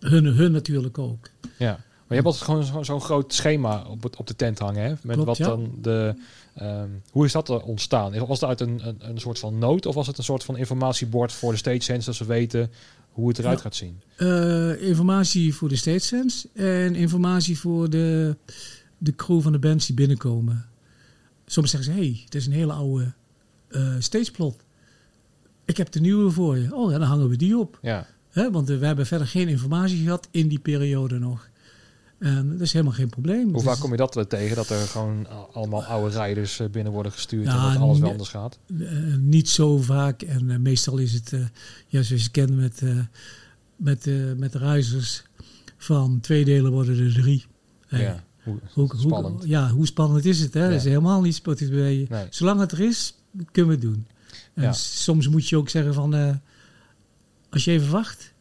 hun, hun natuurlijk ook. Ja. Maar je hebt altijd gewoon zo'n zo groot schema op, het, op de tent hangen, hè? Met Klopt, wat ja. dan de... Um, hoe is dat er ontstaan? Was dat uit een, een, een, soort van nood of was het een soort van informatiebord voor de stage sense dat ze weten hoe het eruit Ja. gaat zien? Uh, informatie voor de stage sense en informatie voor de, de crew van de bands die binnenkomen. Soms zeggen ze, hé, hey, het is een hele oude uh, stageplot. Ik heb de nieuwe voor je. Oh, ja, dan hangen we die op. Ja. Want uh, we hebben verder geen informatie gehad in die periode nog. En dat is helemaal geen probleem. Hoe vaak kom je dat tegen? Dat er gewoon allemaal oude rijders eh, binnen worden gestuurd en dat alles wel anders gaat? Niet zo vaak. En meestal is het, ja, zoals je kent met, met, met de reizigers, van twee delen worden er drie. Hey, Ja. Hoe, hoe, spannend. Hoe, ja, hoe spannend is het? Hè? Ja. Dat is helemaal niet spannend. Nee. Nee. Zolang het er is, kunnen we het doen. En Ja. soms moet je ook zeggen van, uh, als je even wacht,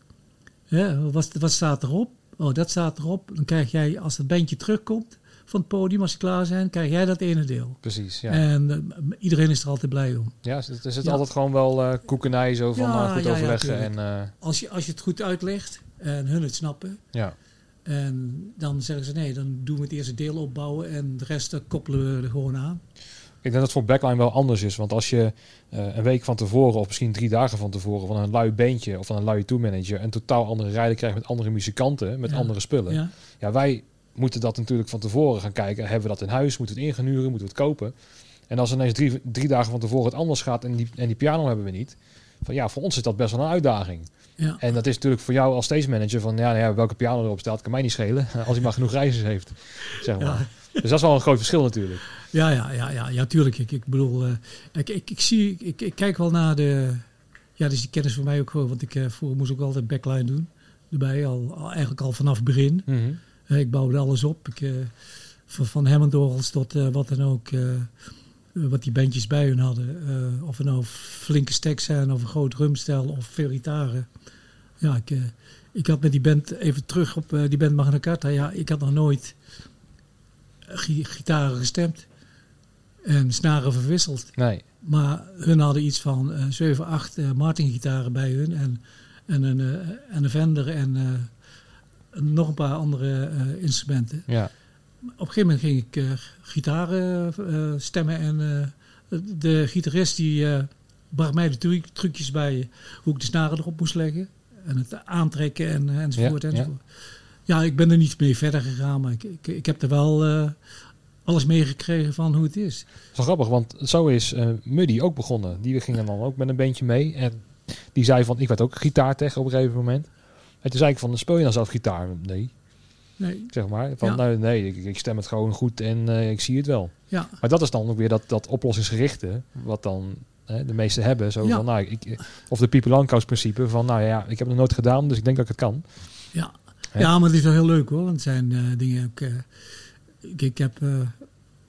hè, wat, wat staat erop? Oh, dat staat erop. Dan krijg jij, als het bandje terugkomt van het podium, als ze klaar zijn, krijg jij dat ene deel. Precies, ja. En uh, iedereen is er altijd blij om. Ja, is het, is het Ja. altijd gewoon wel uh, koekenij zo van Ja, nou, goed ja, overleggen en uh, Als je, als je het goed uitlegt en hun het snappen, ja. en dan zeggen ze nee, dan doen we het eerste deel opbouwen en de rest koppelen we er gewoon aan. Ik denk dat het voor backline wel anders is. Want als je eh, een week van tevoren, of misschien drie dagen van tevoren, van een lui beentje of van een lui tourmanager een totaal andere rijden krijgt met andere muzikanten, met Ja. andere spullen. Ja. Ja, wij moeten dat natuurlijk van tevoren gaan kijken. Hebben we dat in huis? Moeten we het ingenuren? Moeten we het kopen? En als ineens drie, drie dagen van tevoren het anders gaat en die, en die piano hebben we niet. Van ja, voor ons is dat best wel een uitdaging. ja. En dat is natuurlijk voor jou als stage manager van ja, nou ja welke piano erop staat, kan mij niet schelen. Als hij maar genoeg reizigers heeft. Zeg maar. Dus dat is wel een groot verschil natuurlijk. Ja, ja, ja, ja, ja tuurlijk. Ik, ik bedoel, eh, ik, ik, ik zie, ik, ik kijk wel naar de, ja, dus die kennis voor mij ook gewoon, want ik vroeger moest ook altijd backline doen, erbij, al, al eigenlijk al vanaf het begin. Mhm. Eh, ik bouwde alles op, ik, eh, van, van Hammond-orgels tot wat dan ook, wat die bandjes bij hun hadden. Of er nou flinke stacks zijn, of een groot drumstel, of veel gitaren. Ja, ik, ik had met die band, even terug op die band Magna Carta, ja, ik had nog nooit gitaren gestemd en snaren verwisseld. Nee. Maar hun hadden iets van eh 7, 8 eh, Martin-gitaren bij hun. En, en, een, eh, en een Fender en eh, nog een paar andere eh, instrumenten. Ja. Op een gegeven moment ging ik gitaren stemmen. En de gitarist die bracht mij de tru- trucjes bij hoe ik de snaren erop moest leggen. En het aantrekken en, enzovoort. Ja. enzovoort. Ja, ik ben er niet mee verder gegaan. Maar ik, ik, ik heb er wel eh, alles meegekregen van hoe het is. Dat is wel grappig, want zo is eh Muddy ook begonnen. Die gingen dan ook met een bandje mee. En die zei van, ik werd ook gitaartech op een gegeven moment. En toen zei ik van, speel je dan zelf gitaar? Nee, Nee, zeg maar. Van, Ja. nou, nee, ik, ik stem het gewoon goed en eh, ik zie het wel. ja. Maar dat is dan ook weer dat, dat oplossingsgerichte, wat dan hè, de meesten hebben. Zo Ja. van, nou, ik, of de Langkous principe van, nou ja, ik heb het nog nooit gedaan, dus ik denk dat ik het kan. Ja. Ja, maar het is wel heel leuk hoor. Want het zijn eh, dingen ook. eh, ik, ik heb. eh,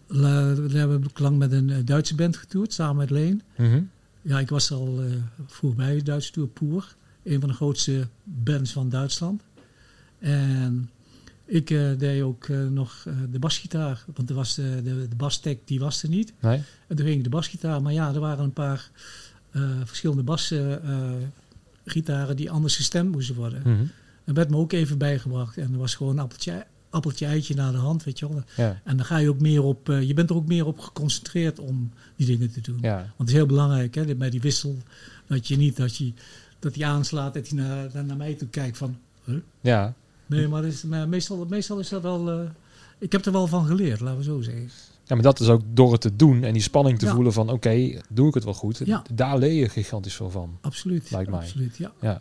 we hebben lang met een Duitse band getoerd, samen met Leen. Mhm. Ja, ik was al vroeg bij de Duitse tour Poer. Een van de grootste bands van Duitsland. En ik deed ook nog de basgitaar. Want er was de, de, de bastek, die was er niet. Nee? En toen ging ik de basgitaar. Maar ja, er waren een paar verschillende basgitaren die anders gestemd moesten worden. Mhm. Dat werd me ook even bijgebracht. En er was gewoon een appeltje, appeltje eitje naar de hand, weet je wel. Ja, En dan ga je ook meer op, eh, je bent er ook meer op geconcentreerd om die dingen te doen. ja. Want het is heel belangrijk, hè, bij die wissel, dat je niet, dat je, dat die aanslaat, dat hij naar, naar, mij toe kijkt van, huh? ja. Nee, maar, is, maar meestal, meestal is dat wel, eh, ik heb er wel van geleerd, laten we zo zeggen. Ja, maar dat is ook door het te doen en die spanning te Ja. voelen van, oké, doe ik het wel goed? Ja. Daar leer je gigantisch veel van. Absoluut. Lijkt mij. Absoluut, ja.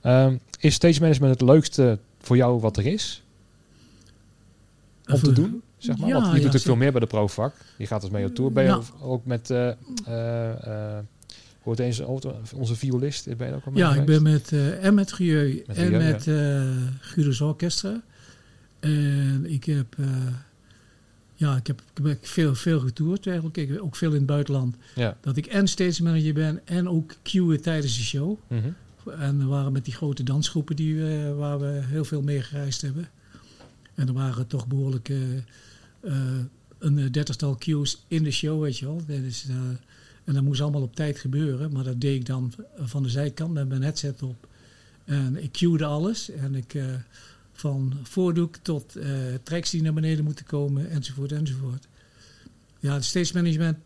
Ehm, is stage management het leukste voor jou wat er is? Om te doen, zeg maar? ja, Want je ja, doet natuurlijk veel meer bij de profvak. Je gaat dus mee op tour. Ben je Ja. ook- met... eh, eh, hoort eens onze violist, ben je ook al mee Ja, ik ben met, eh, en met Met en Rieu, met Guido's Orchestra. En ik heb, ja, ik heb, ik heb veel, veel getoerd eigenlijk. Ik, ook veel in het buitenland. Dat ik en stage manager ben en ook cueën tijdens de show. Mhm. En we waren met die grote dansgroepen die, we- waar we heel veel mee gereisd hebben. En er waren toch behoorlijk eh, eh, een eh, dertigtal cues in de show, weet je wel. Is, eh, en dat moest allemaal op tijd gebeuren. Maar dat deed ik dan van de zijkant met mijn headset op. En ik cuede alles. En ik eh, van voordoek tot eh tracks die naar beneden moeten komen, enzovoort, enzovoort. Ja, het stage management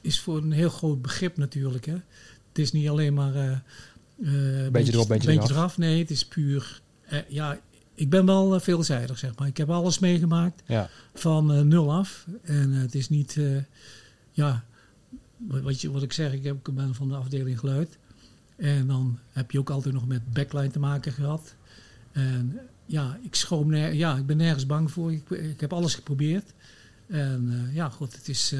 is voor een heel groot begrip natuurlijk. Hè. Het is niet alleen maar... eh, eh, beetje, erop, beetje eraf. eraf. Nee, het is puur... eh, ja, ik ben wel eh, veelzijdig, zeg maar. Ik heb alles meegemaakt Ja. van nul af. En het is niet... ja, wat, je, wat ik zeg, ik, heb, ik ben van de afdeling geluid. En dan heb je ook altijd nog met backline te maken gehad. En ja, ik schroom ner- ja, ik ben nergens bang voor. Ik, ik heb alles geprobeerd. En ja, god, het is,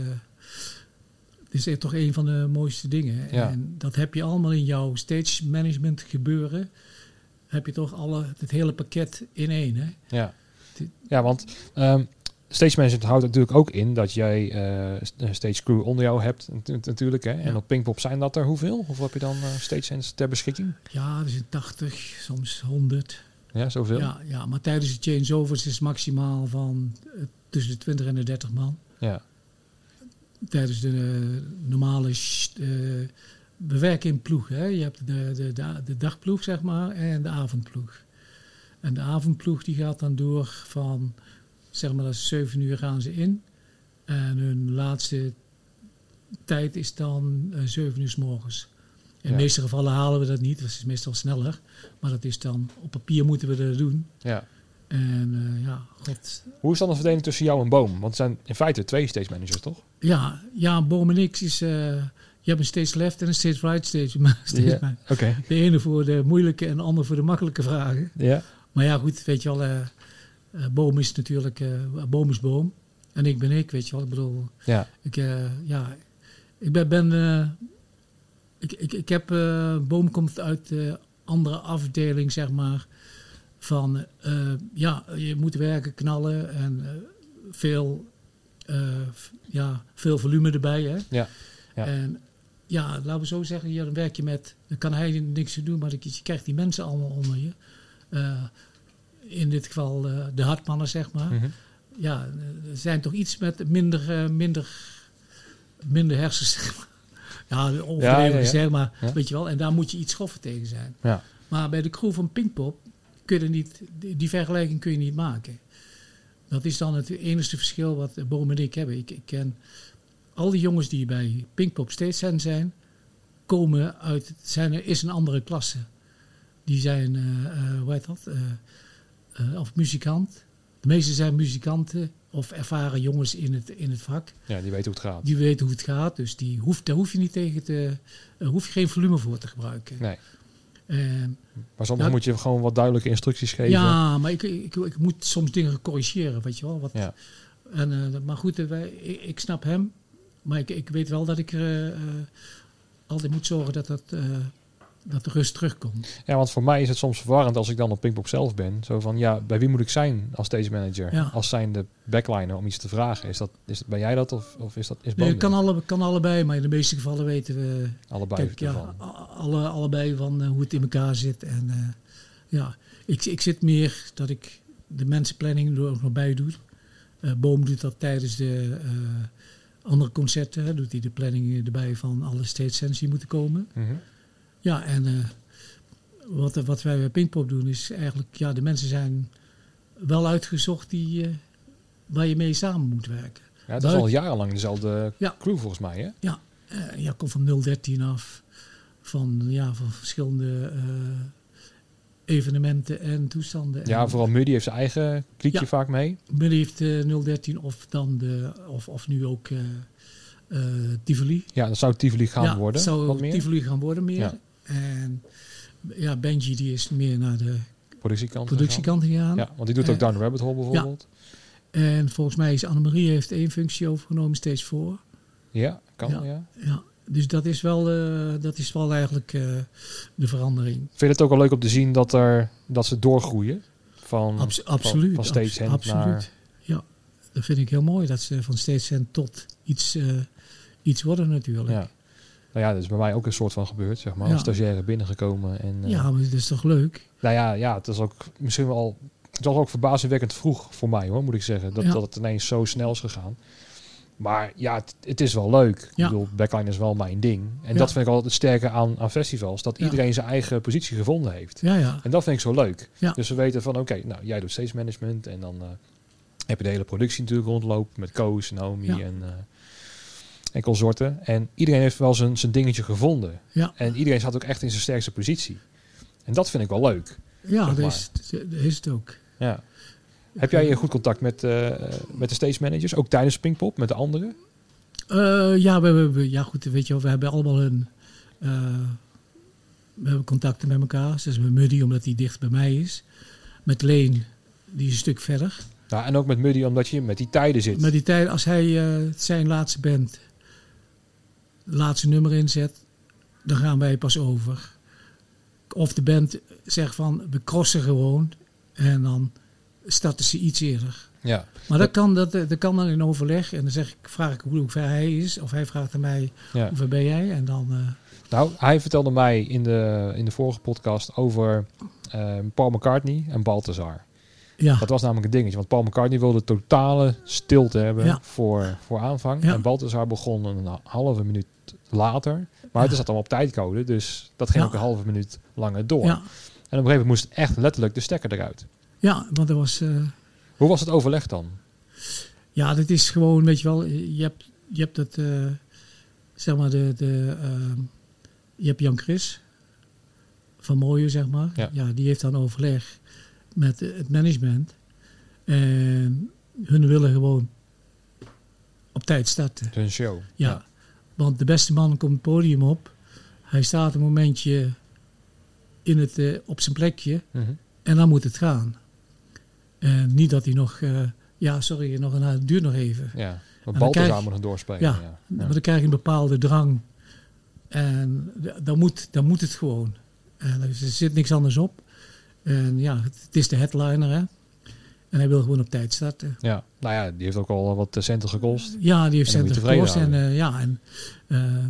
het is echt toch een van de mooiste dingen. Ja. En dat heb je allemaal in jouw stage management gebeuren. Heb je toch alle, het hele pakket in één. Hè? Ja. Dit- ja, want ehm stage management houdt natuurlijk ook in dat jij eh, een stage crew onder jou hebt natu- natuurlijk. Hè? En Ja. op Pinkpop zijn dat er hoeveel? Hoeveel heb je dan eh stage hands ter beschikking? Ja, er zijn 80, soms 100. Ja, zoveel? Ja, ja, maar tijdens de changeovers is het maximaal van eh, tussen de 20 en de 30 man. Ja. Tijdens de eh, normale sh- eh, we werken in ploeg. Hè. Je hebt de, de, de, de dagploeg, zeg maar, en de avondploeg. En de avondploeg die gaat dan door van, zeg maar, dat is 7 uur gaan ze in. En hun laatste tijd is dan eh 7 uur s morgens. In Ja. de meeste gevallen halen we dat niet, dat is meestal sneller. Maar dat is dan, op papier moeten we dat doen. Ja. En eh, ja, god. Hoe is dan de verdeling tussen jou en Boom? Want het zijn in feite twee stage managers, toch? Ja, ja, Boom en ik is, eh, je hebt een stage left en een stage right stage. Maar stage Ja. man. Oké. De ene voor de moeilijke en de andere voor de makkelijke vragen. Ja. Maar ja, goed, weet je wel, eh, Boom is natuurlijk, Boom is Boom. En ik ben ik, weet je wel. Ik bedoel, Ja. ik, ja, ik ben, ben ik, ik, ik heb, Boom komt uit de andere afdeling, zeg maar, van, eh, ja, je moet werken, knallen en eh, veel, eh, ja, veel volume erbij, hè. Ja. Ja. En ja, laten we zo zeggen, ja, dan werk je met, dan kan hij niks aan doen, maar je je krijgt die mensen allemaal onder je. In dit geval de hartmannen, zeg maar Mhm. ja, er zijn toch iets met minder, minder, minder hersens. zeg maar. Ja, overdreven Ja, ja, ja. gezegd, maar weet je wel. En daar moet je iets schoffer tegen zijn. Ja. Maar bij de crew van Pinkpop kun je er niet, die, vergelijking kun je niet maken. Dat is dan het enige verschil wat Boom en ik hebben. Ik, ik ken al die jongens die bij Pinkpop steeds zijn, zijn komen uit, zijn, er is een andere klasse. Die zijn, eh, hoe heet dat, Eh, of muzikant. De meeste zijn muzikanten of ervaren jongens in het, in het vak. ja, die weten hoe het gaat. Die weten hoe het gaat, dus die hoeft, daar hoef je niet tegen te, hoef je geen volume voor te gebruiken. Nee. En, Maar soms moet je gewoon wat duidelijke instructies geven. ja, maar ik, ik, ik moet soms dingen corrigeren, weet je wel. Wat, Ja. en, eh, maar goed, eh, wij, ik, ik snap hem, maar ik, ik weet wel dat ik eh, eh, altijd moet zorgen dat, dat, eh, dat de rust terugkomt. Ja, want voor mij is het soms verwarrend als ik dan op Pinkpop zelf ben. Zo van, ja, bij wie moet ik zijn als stage manager? Ja. Als zijn de backliner om iets te vragen. Is dat, is, ben jij dat of, of is dat is Nee, Boom het kan, alle, kan allebei, maar in de meeste gevallen weten we Allebei Kijk, ja, alle, allebei van eh, hoe het in elkaar zit. En eh, ja, ik, ik zit meer dat ik de mensenplanning er ook nog bij doe. Eh, Boom doet dat tijdens de andere concerten. Hè, doet hij de planning erbij van alle stage sets die moeten komen. Mhm. Ja, en eh, wat, wat wij bij Pinkpop doen is eigenlijk... Ja, de mensen zijn wel uitgezocht die, eh, waar je mee samen moet werken. Ja, het is al jarenlang dezelfde Ja. crew volgens mij, hè? Eh, ja, komt van 013 af. Van, ja, van verschillende evenementen en toestanden. Ja, en, vooral Muddy heeft zijn eigen kliekje Ja. vaak mee. Men heeft eh, 013 of dan de, of, of nu ook Tivoli. Ja, dat zou Tivoli gaan ja, worden. zou wat meer. Tivoli gaan worden meer. Ja. En ja, Benji die is meer naar de Productiekant. productiekant gegaan. Ja, want die doet ook Down the Rabbit Hole bijvoorbeeld. En volgens mij is Annemarie heeft één functie overgenomen steeds voor. Ja, kan. Ja. Ja. Ja, dus dat is wel, eh, dat is wel eigenlijk eh, de verandering. Vind je het ook wel leuk om te zien dat, er, dat ze doorgroeien? Van, Abs- van- absoluut. Van, abs- stagehand absoluut. naar... Ja, dat vind ik heel mooi. Dat ze van stagehand tot iets, eh, iets worden natuurlijk. Ja. Nou ja, dat is bij mij ook een soort van gebeurd, zeg maar. Als stagiaire binnengekomen. En, eh, Ja, maar dat is toch leuk? Nou ja, ja, het is ook misschien wel... Het was ook verbazingwekkend vroeg voor mij, hoor, moet ik zeggen. Dat, dat het ineens zo snel is gegaan. Maar ja, het, het is wel leuk. Ja. Ik bedoel, backline is wel mijn ding. En Ja. dat vind ik altijd het sterke aan, aan festivals. Dat Ja. iedereen zijn eigen positie gevonden heeft. Ja, ja. En dat vind ik zo leuk. Ja. Dus we weten van, oké, nou, jij doet stage management. En dan eh, heb je de hele productie natuurlijk rondlopen. Met Koos, Naomi en, eh en consorten. En iedereen heeft wel zijn, zijn dingetje gevonden. Ja. En iedereen staat ook echt in zijn sterkste positie. En dat vind ik wel leuk. Ja, dat is, dat is het ook. Ja. Heb jij goed contact met, eh, met de stage managers? Ook tijdens Pinkpop, met de anderen? Eh, ja, we, we, ja, goed, weet je wel, we hebben allemaal een... eh, we hebben contacten met elkaar. Zoals met Muddy, omdat hij dicht bij mij is. Met Leen, die is een stuk verder. Nou, en ook met Muddy, omdat je met die tijden zit. Maar die tijd, als hij zijn laatste band, laatste nummer inzet, dan gaan wij pas over. Of de band zegt van, we crossen gewoon en dan starten ze iets eerder. Ja. Maar dat kan, dat, dat kan dan in overleg en dan zeg ik, vraag ik hoe ver hij is. Of hij vraagt aan mij, ja. hoe ver ben jij? En dan, eh, Nou, hij vertelde mij in de, in de vorige podcast over eh, Paul McCartney en Balthazar. Ja, Dat was namelijk een dingetje. Want Paul McCartney wilde totale stilte hebben Ja. voor, voor aanvang. Ja. En Balthazar begon een halve minuut later. Maar het Ja. zat allemaal op tijdcode. Dus dat ging Ja. ook een halve minuut langer door. ja, En op een gegeven moment moest echt letterlijk de stekker eruit. ja, want dat was... eh, Hoe was het overleg dan? Ja, dat is gewoon, weet je wel, je hebt, je hebt het. eh, zeg maar, de, de, ehm, je hebt Jan Chris van Mooien, zeg maar. Ja. die heeft dan overleg met het management. En hun willen gewoon op tijd starten. Een show. Ja. Want de beste man komt het podium op. Hij staat een momentje in het, eh, op zijn plekje. Mhm. En dan moet het gaan. En niet dat hij nog... eh, ja, sorry, nog een, het duurt nog even. Ja, Balthazar krijg- moet nog doorspelen. Ja, Ja. Maar dan krijg je een bepaalde drang. En dan moet, dan moet het gewoon. En er zit niks anders op. En ja, het, is de headliner, hè. En hij wil gewoon op tijd starten. Ja, nou ja, die heeft ook al wat eh, centen gekost. Ja, die heeft dan centen gekost. En eh, ja, en eh,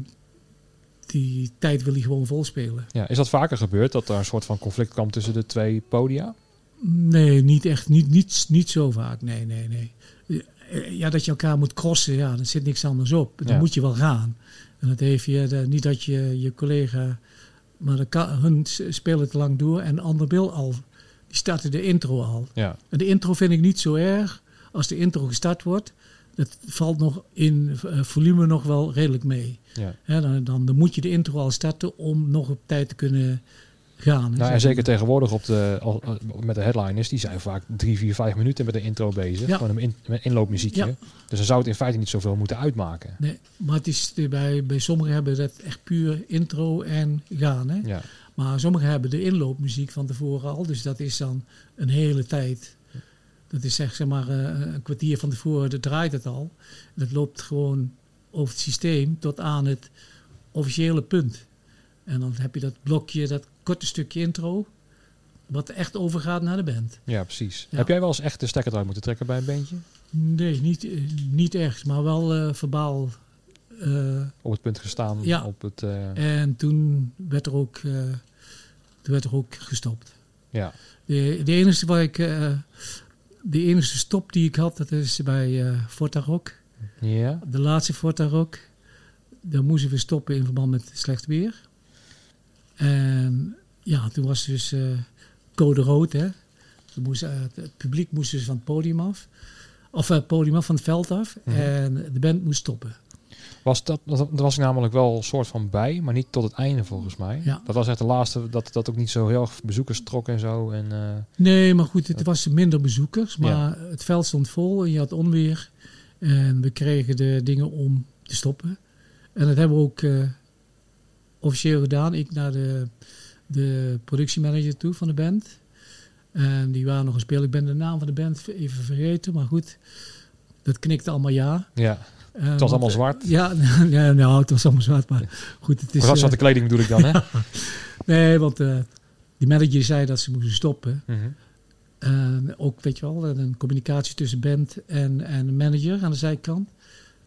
die tijd wil hij gewoon volspelen. Ja, is dat vaker gebeurd dat er een soort van conflict kwam tussen de twee podia? Nee, niet echt. Niet, niet, niet zo vaak. Nee, nee, nee. Eh, Ja, dat je elkaar moet crossen, ja, er zit niks anders op. Dan Ja. moet je wel gaan. En dat heeft je, de- niet dat je je collega, maar de, hun spelen het lang door en de ander wil al, die starten de intro al. Ja, En de intro vind ik niet zo erg. Als de intro gestart wordt, dat valt nog in eh, volume nog wel redelijk mee. ja. Dan, dan, dan moet je de intro al starten om nog op tijd te kunnen gaan. Nou, en zeker tegenwoordig op de, al- met de headliners, die zijn vaak drie, vier, vijf minuten met de intro bezig. Ja. Gewoon een in, met inloopmuziekje. Ja. Dus dan zou het in feite niet zoveel moeten uitmaken. Nee, maar het is de- bij, bij sommigen hebben dat echt puur intro en gaan. Hè? Ja, Maar sommigen hebben de inloopmuziek van tevoren al. Dus dat is dan een hele tijd. Dat is zeg, zeg maar eh, een kwartier van tevoren, dat draait het al. Dat loopt gewoon over het systeem tot aan het officiële punt. En dan heb je dat blokje, dat korte stukje intro, wat echt overgaat naar de band. ja precies. Ja. Heb jij wel eens echt de stekker eruit moeten trekken bij een bandje? Nee, niet, eh, niet echt, maar wel eh, verbaal. eh, Op het punt gestaan? Ja. Op het, En toen werd er ook, toen werd er ook gestopt. ja. De, de enige waar ik, de enige stop die ik had, dat is bij Forta Rock. ja. De laatste Forta Rock. Daar moesten we stoppen in verband met slecht weer. En ja, toen was dus eh, code rood. Hè. Moest, eh, het publiek moest dus van het podium af. Of eh, het podium af, van het veld af. Mhm. En de band moest stoppen. Was dat, dat was ik namelijk wel een soort van bij, maar niet tot het einde volgens mij. Ja. Dat was echt de laatste, dat dat ook niet zo heel erg bezoekers trok en zo. En, eh, Nee, maar goed, het was minder bezoekers. Maar het veld stond vol en je had onweer. En we kregen de dingen om te stoppen. En dat hebben we ook eh, officieel gedaan. Ik naar de, de productiemanager toe van de band. En die waren nog een speel. Ik ben de naam van de band even vergeten. Maar goed, dat knikte allemaal ja. ja, Eh, het was want- allemaal zwart. Ja, ja, nou, het was allemaal zwart. Maar goed, het is... Wat eh, zwarte kleding bedoel ik dan, hè? nee, want eh, die manager zei dat ze moesten stoppen. Mhm. En ook, weet je wel, een communicatie tussen band en, en de manager aan de zijkant.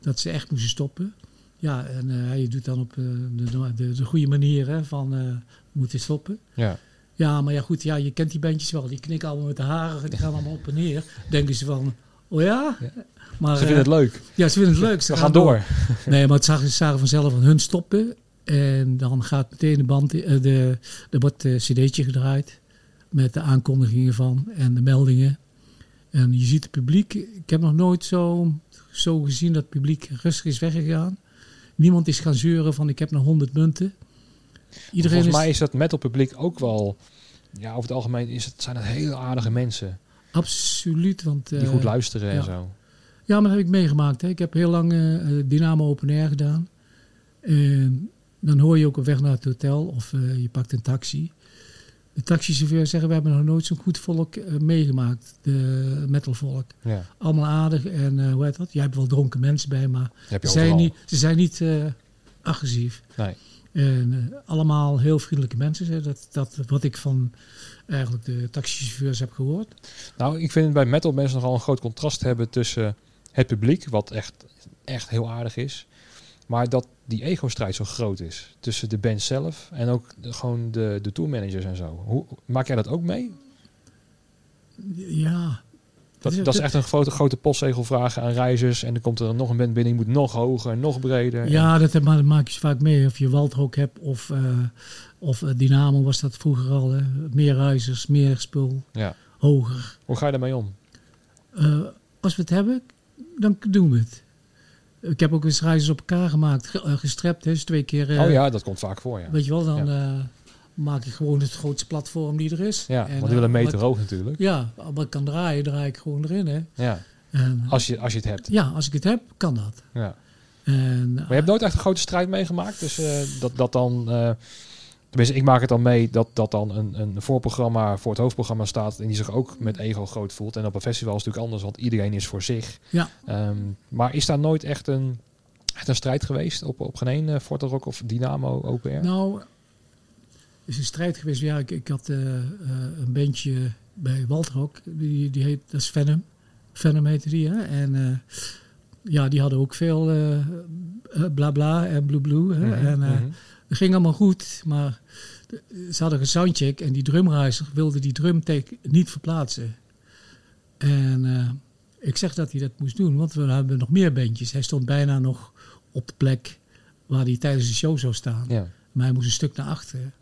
Dat ze echt moesten stoppen. Ja, en eh, hij doet dan op eh, de, de, de goede manier hè, van eh moeten stoppen. Ja. Ja, maar ja goed, ja, je kent die bandjes wel. Die knikken allemaal met de haren, die gaan allemaal op en neer. Denken ze van, oh ja? Ja. Maar, Ze vinden het leuk. Ja, ze vinden het leuk. Ze We gaan door. Nee, maar het zagen, ze zagen vanzelf van hun stoppen. En dan gaat meteen de band, de, er wordt een cd'tje gedraaid. Met de aankondigingen van en de meldingen. En je ziet het publiek. Ik heb nog nooit zo, zo gezien dat het publiek rustig is weggegaan. Niemand is gaan zeuren van ik heb nog 100 munten. Iedereen Volgens is mij is dat metal publiek ook wel... Ja, over het algemeen is het, zijn het heel aardige mensen. absoluut. Want, Die eh, goed luisteren en ja. zo. Ja, maar dat heb ik meegemaakt. Hè. Ik heb heel lang eh, eh, Dynamo Open Air gedaan. En dan hoor je ook op weg naar het hotel of eh, je pakt een taxi. De taxichauffeur zeggen, we hebben nog nooit zo'n goed volk eh, meegemaakt. De metalvolk. Ja, Allemaal aardig en eh, hoe heet dat? Jij hebt wel dronken mensen bij, maar ze zijn niet, ze zijn niet eh, agressief. Nee. En allemaal heel vriendelijke mensen. Hè. Dat, dat wat ik van eigenlijk de taxichauffeurs heb gehoord. Nou, ik vind bij metal mensen nogal een groot contrast hebben tussen het publiek, wat echt, echt heel aardig is, maar dat die ego-strijd zo groot is tussen de band zelf en ook de, gewoon de, de tourmanagers en zo. Hoe, maak jij dat ook mee? Ja, Dat, is- dat is echt een grote, grote postzegelvraag aan reizigers en dan komt er nog een band binnen, die moet nog hoger, nog breder. Ja, dat, maar dat maak je vaak mee. Of je Waldrook hebt of, eh, of eh, Dynamo was dat vroeger al. Hè. Meer ruizers, meer spul, Ja. hoger. Hoe ga je daarmee om? Eh, als we het hebben, dan doen we het. Ik heb ook eens reizes op elkaar gemaakt, ge- eh, gestrept. Dus twee keer. eh, oh ja, dat komt vaak voor, ja. Weet je wel, dan eh, maak ik gewoon het grootste platform die er is. Ja, En, want die eh, willen een meter hoog natuurlijk. Ja, wat ik kan draaien, draai ik gewoon erin. Hè. Ja, En, als je, als je het hebt. ja, als ik het heb, kan dat. Ja. En, Maar je hebt nooit echt een grote strijd meegemaakt. Dus dat, dat dan. Tenminste, ik maak het dan mee dat, dat dan een, een voorprogramma voor het hoofdprogramma staat. En die zich ook met ego groot voelt. En op een festival is het natuurlijk anders, want iedereen is voor zich. Ja. Ehm, maar is daar nooit echt een, echt een strijd geweest op, op geen één uh, Forte Rock of Dynamo OPR? Nou, is een strijd geweest. Ja, ik, ik had eh, eh, een bandje bij Waldrock. Die, die heet, dat is Venom. Venom heette die, hè. En eh, ja, die hadden ook veel eh eh, bla bla en blue blue. Hè? Mhm, En eh, mhm. Het ging allemaal goed, maar ze hadden een soundcheck en die drumreiziger wilde die drumtake niet verplaatsen. En eh, ik zeg dat hij dat moest doen, want we hebben nog meer bandjes. Hij stond bijna nog op de plek waar hij tijdens de show zou staan. Ja. Maar hij moest een stuk naar achteren.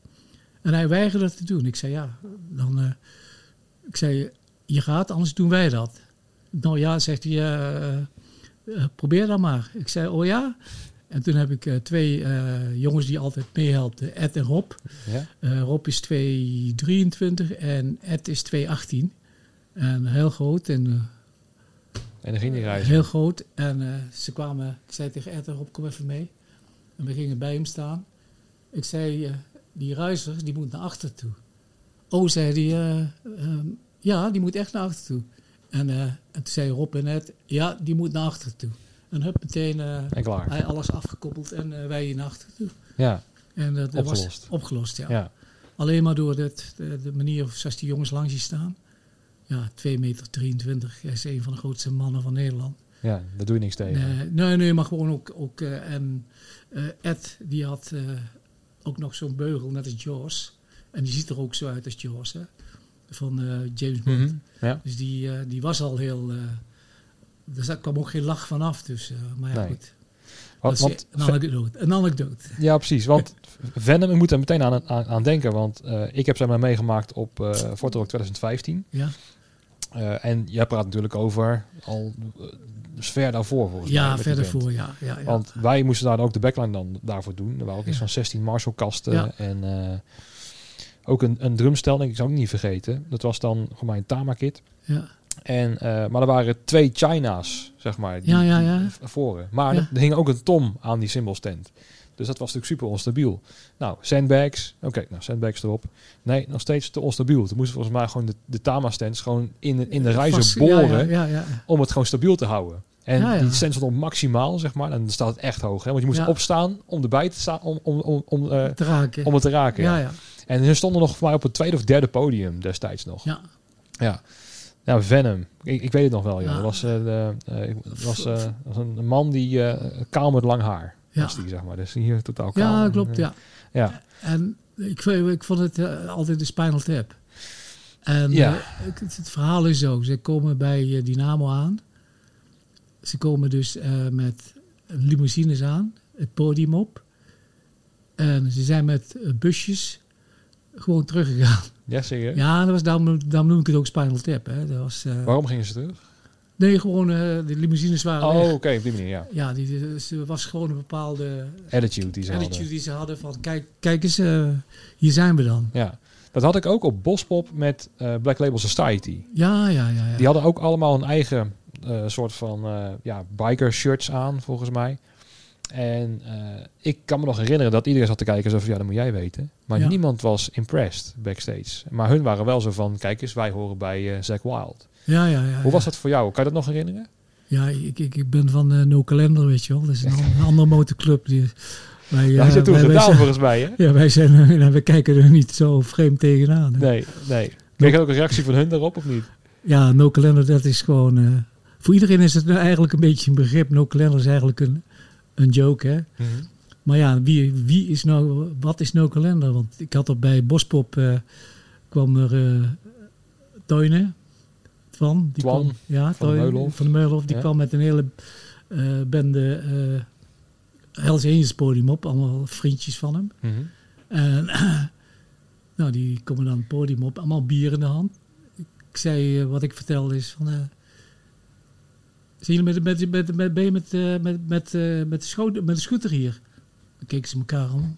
En hij weigerde dat te doen. Ik zei, ja, dan... eh, ik zei, je gaat, anders doen wij dat. Nou ja, zegt hij, eh, probeer dan maar. Ik zei, oh ja? En toen heb ik eh, twee eh, jongens die altijd meehelpten, Ed en Rob. Ja? Eh, Rob is 223 en Ed is 218. En heel groot en En dan ging die reizen. Heel groot. En ze kwamen, ik zei tegen Ed, Rob, kom even mee. En we gingen bij hem staan. Ik zei, die ruizer, die moet naar achter toe. Oh, zei hij, eh, ehm, ja, die moet echt naar achter toe. En, en toen zei Rob en Ed, ja, die moet naar achter toe. En hup, meteen eh, En klaar. alles afgekoppeld en eh, wij hier naar achter toe. Ja, En dat dat Opgelost. was opgelost, ja. ja. Alleen maar door het, de, de manier zoals die jongens langs je staan. Ja, 2 meter 23. Hij is een van de grootste mannen van Nederland. ja, daar doe je niks tegen. Nee, nee, nee, maar gewoon ook. ook eh, en Ed, die had ook nog zo'n beugel, net als Jaws. En die ziet er ook zo uit als Jaws, hè? Van James Bond. Mhm. Ja. Dus die, die was al heel. Er zat- kwam ook geen lach vanaf. Dus, eh, maar ja, Nee. goed. Want, want een anekdote. Een anekdote. Ja, precies. Want Venom, ik moet er meteen aan, aan, aan denken. Want eh, ik heb zeg maar meegemaakt op Forte Rock 2015. Ja, en jij praat natuurlijk over al uh, ver daarvoor volgens mij. ja die verder voor, ja. ja, ja. Want wij moesten daar ook de backline dan daarvoor doen. Er waren ook iets Ja. van 16 Marshall-kasten. Ja. En ook een, een drumstel, denk ik, zou ik niet vergeten. Dat was dan voor mij een Tama-kit. ja. En, eh, maar er waren twee China's, zeg maar, die, Ja, ja, ja. voren. Maar er hing ook een tom aan die symbolstand. Dus dat was natuurlijk super onstabiel. Nou, sandbags. Oké, nou, sandbags erop. Nee, nog steeds te onstabiel. Toen moesten volgens mij gewoon de, de Tama-stands gewoon in de, in de reizen boren om het gewoon stabiel te houden. En Ja, ja. die stand stond op maximaal, zeg maar. En dan staat het echt hoog. Hè? Want je moest Ja. opstaan om erbij te staan, om, om, om, om, eh, Te raken. om het te raken. ja, Ja. ja. En ze stonden nog voor mij op het tweede of derde podium destijds nog. ja. Ja. Nou, Venom. Ik, ik weet het nog wel, ja. Ja. Dat was, eh, de, eh, was, eh, was een, man die kaal met lang haar Ja. was die, zeg maar. Dus hier totaal kaal. Ja, klopt, ja. Ja. En ik, ik vond het altijd de Spinal Tap. En Ja. het, het verhaal is zo. Ze komen bij Dynamo aan. Ze komen dus met limousines aan, het podium op. En ze zijn met busjes gewoon teruggegaan. Ja, serieus? Ja, dat was, daarom, daarom noem ik het ook Spinal Tap. Hè. Dat was, eh, Waarom gingen ze terug? nee, gewoon eh, de limousines waren Oh, oké, op die manier, ja. Ja, die, ze was gewoon een bepaalde Attitude die ze attitude hadden. die ze hadden van kijk, kijk eens, eh, hier zijn we dan. Ja. Dat had ik ook op Bospop met Black Label Society. Ja, ja, ja. ja. Die hadden ook allemaal een eigen soort van ja, biker shirts aan, volgens mij. En eh, ik kan me nog herinneren dat iedereen zat te kijken zo van, ja, dat moet jij weten. Maar Ja. niemand was impressed backstage. Maar hun waren wel zo van, kijk eens, wij horen bij eh Zack Wild. ja, ja, ja, Hoe ja. was dat voor jou? Kan je dat nog herinneren? Ja, ik, ik, ik ben van eh No Calendar, weet je wel. Dat is een, an- een andere motorclub. Die, wij, had je toen wij- wij gedaan, zijn- volgens mij, hè? Ja, wij zijn, we kijken er niet zo vreemd tegenaan. hè. Nee, nee. Kreeg je ook een reactie van hun daarop, of niet? Ja, No Calendar, dat is gewoon... voor iedereen is het nou eigenlijk een beetje een begrip. No Calendar is eigenlijk een, een joke, hè. Maar ja, wie, wie is nou, wat is No Calendar? Want ik had er bij Bospop, eh, kwam er Toyne van. Die Twan kwam, ja, van de Meulenhof. Van de. Die Ja. kwam met een hele eh, bende eh Hells Angels podium op. Allemaal vriendjes van hem. Mhm. En nou, die komen dan het podium op. Allemaal bier in de hand. Ik zei, wat ik vertelde is van... Zijn jullie met, met, met, met, ben je met, eh, met, met, eh, met, de scho- met de scooter hier? Dan keken ze elkaar aan.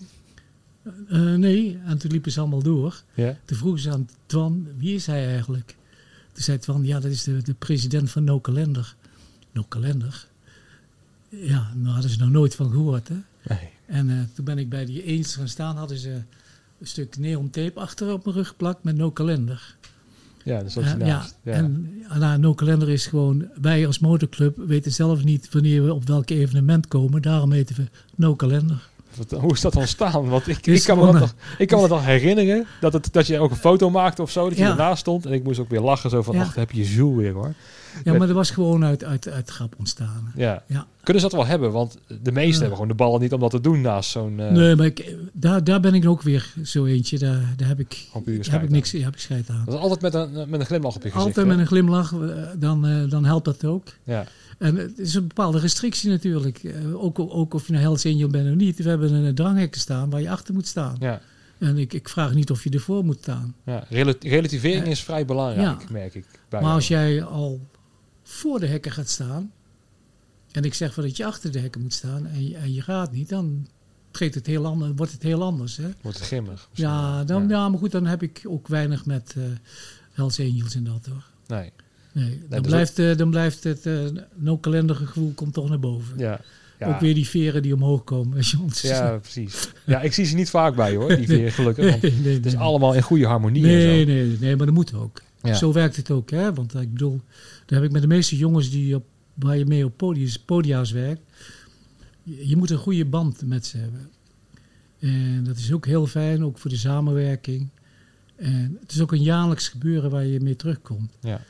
Eh, nee, en toen liepen ze allemaal door. Ja. Toen vroegen ze aan Twan, wie is hij eigenlijk? Toen zei Twan, ja, dat is de, de president van No Calendar. No Calendar? Ja, daar hadden ze nog nooit van gehoord, hè? Nee. En toen ben ik bij die eens gaan staan, hadden ze een stuk neon tape achter op mijn rug geplakt met No Calendar. Ja, dat is ja. Ja. en nou, No Calendar is gewoon, wij als motorclub weten zelf niet wanneer we op welk evenement komen. Daarom heten we No Calendar. Wat- hoe is dat ontstaan? Want ik, ik, kan me dat nog, ik kan me dat nog herinneren. Dat, het, dat je ook een foto maakte of zo. Dat je Ja. ernaast stond. En ik moest ook weer lachen. Zo van, ach, heb je Jules weer hoor. Ja, maar dat was gewoon uit, uit, uit grap ontstaan. Ja. Ja. Kunnen ze dat wel hebben? Want de meesten hebben gewoon de ballen niet om dat te doen naast zo'n... eh Nee, maar ik, daar, daar ben ik ook weer zo eentje. Daar, daar heb ik, heb ik niks heb ik scheid aan. Dat is altijd met een, met een glimlach op je gezicht. Altijd hè? met een glimlach, eh, dan, eh, dan helpt dat ook. Ja. En het is een bepaalde restrictie natuurlijk. Eh, Ook, ook of je nou Hells Angel bent of niet. We hebben een dranghekken staan waar je achter moet staan. Ja. En ik, ik vraag niet of je ervoor moet staan. ja. Rel- Relativering Ja. is vrij belangrijk, Ja. merk ik. Maar jou. als jij al voor de hekken gaat staan... en ik zeg wel dat je achter de hekken moet staan... en je, en je gaat niet, dan treedt het heel anders, wordt het heel anders. Hè? Wordt het grimmig. Ja, dan, Ja. ja. maar goed, dan heb ik ook weinig met eh Hells Angels en dat hoor. Nee. Nee, dan, blijft, eh, dan blijft het eh no-kalendige gevoel komt toch naar boven. Ja. Ja. Ook weer die veren die omhoog komen. Weet je, Ja, precies. Ja, ik zie ze niet vaak bij hoor, die weer gelukkig. Want Nee, nee, het is nee. allemaal in goede harmonie en Nee, zo. nee, nee, maar dat moet ook. Ja. Zo werkt het ook, hè? Want ik bedoel, daar heb ik met de meeste jongens die op, waar je mee op podia's werkt. Je, je moet een goede band met ze hebben. En dat is ook heel fijn, ook voor de samenwerking. En het is ook een jaarlijks gebeuren waar je mee terugkomt. Ja.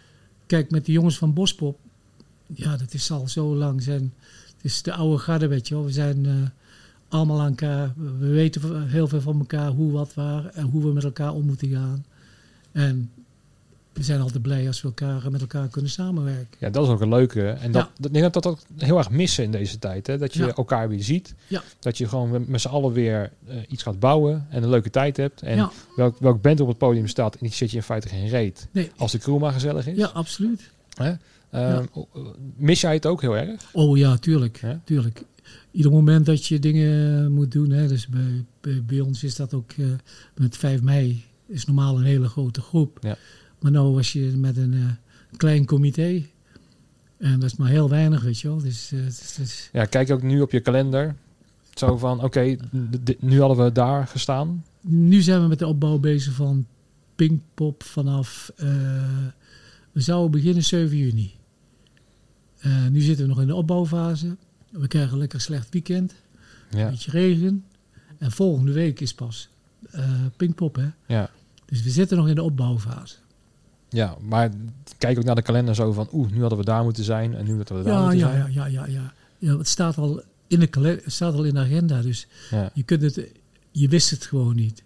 Kijk, met de jongens van Bospop, ja, dat is al zo lang. Zijn, het is de oude garde, weet je. We zijn eh, allemaal aan elkaar. We weten heel veel van elkaar, hoe, wat, waar en hoe we met elkaar om moeten gaan. En we zijn altijd blij als we elkaar, met elkaar kunnen samenwerken. ja, dat is ook een leuke. En dat, Ja. dat, ik denk dat dat ook heel erg missen in deze tijd. Hè? Dat je Ja. elkaar weer ziet. Ja. Dat je gewoon met, z'n allen weer eh, iets gaat bouwen en een leuke tijd hebt. En welk, welk band op het podium staat, en die zit je in feite geen reet. Nee, Als de crew maar gezellig is. ja, absoluut. Hè? Ehm, Mis jij het ook heel erg? Oh ja, tuurlijk. Tuurlijk. Ieder moment dat je dingen moet doen. Hè, dus bij, bij, bij ons is dat ook eh, met 5 mei. Is normaal een hele grote groep. Ja. Maar nou was je met een eh, klein comité. En dat is maar heel weinig, weet je wel. Dus, is- Ja, kijk ook nu op je kalender. Zo van, oké, nu hadden we daar gestaan. nu zijn we met de opbouw bezig van Pinkpop vanaf... eh, we zouden beginnen 7 juni. Nu zitten we nog in de opbouwfase. We krijgen een lekker slecht weekend. Ja, beetje regen. En volgende week is pas Pinkpop, hè. ja. Dus we zitten nog in de opbouwfase. Ja, maar kijk ook naar de kalender zo van, oeh, nu hadden we daar moeten zijn en nu hadden we daar Ja, moeten ja, zijn. ja, ja, ja, ja. ja. Het staat al in de kalender, het staat al in de agenda, dus Ja. je kunt het, je wist het gewoon niet.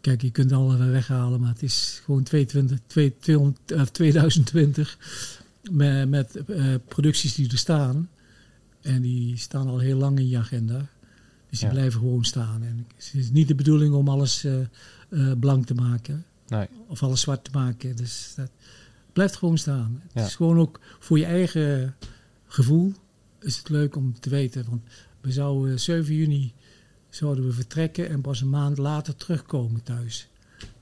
Kijk, je kunt alle weghalen, maar het is gewoon 22, 200, eh, 2020 met, met eh, producties die er staan. En die staan al heel lang in je agenda. Dus die Ja. blijven gewoon staan. En het is niet de bedoeling om alles eh, eh, blank te maken. Nee. Of alles zwart te maken. Dus dat blijft gewoon staan. Het Ja. is gewoon ook voor je eigen gevoel is het leuk om te weten. Want we zouden 7 juni zouden we vertrekken en pas een maand later terugkomen thuis.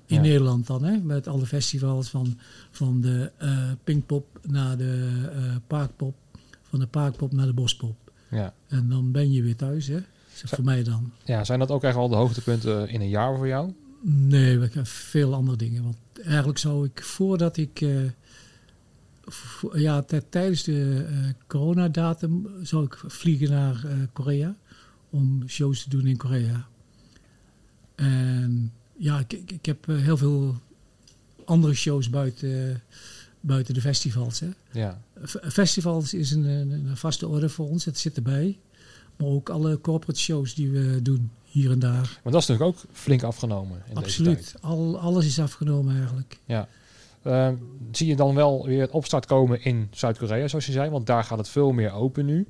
In Ja. Nederland dan, hè? met alle festivals van, van de eh Pinkpop naar de eh Parkpop, van de Parkpop naar de Bospop. Ja. En dan ben je weer thuis, hè? Zeg voor mij dan. ja, zijn dat ook echt wel de hoogtepunten in een jaar voor jou? Nee, ik heb veel andere dingen. Want eigenlijk zou ik voordat ik. eh, ja, tijdens de eh, coronadatum zou ik vliegen naar eh, Korea. Om shows te doen in Korea. En ja, ik, ik, heb heel veel andere shows buiten, buiten de festivals. Hè. Ja. Festivals is een, een vaste orde voor ons, het zit erbij. Maar ook alle corporate shows die we doen hier en daar. Maar dat is natuurlijk ook flink afgenomen in deze Absoluut. tijd. Al, alles is afgenomen eigenlijk. Ehm, zie je dan wel weer het opstart komen in Zuid-Korea, zoals je zei? Want daar gaat het veel meer open nu.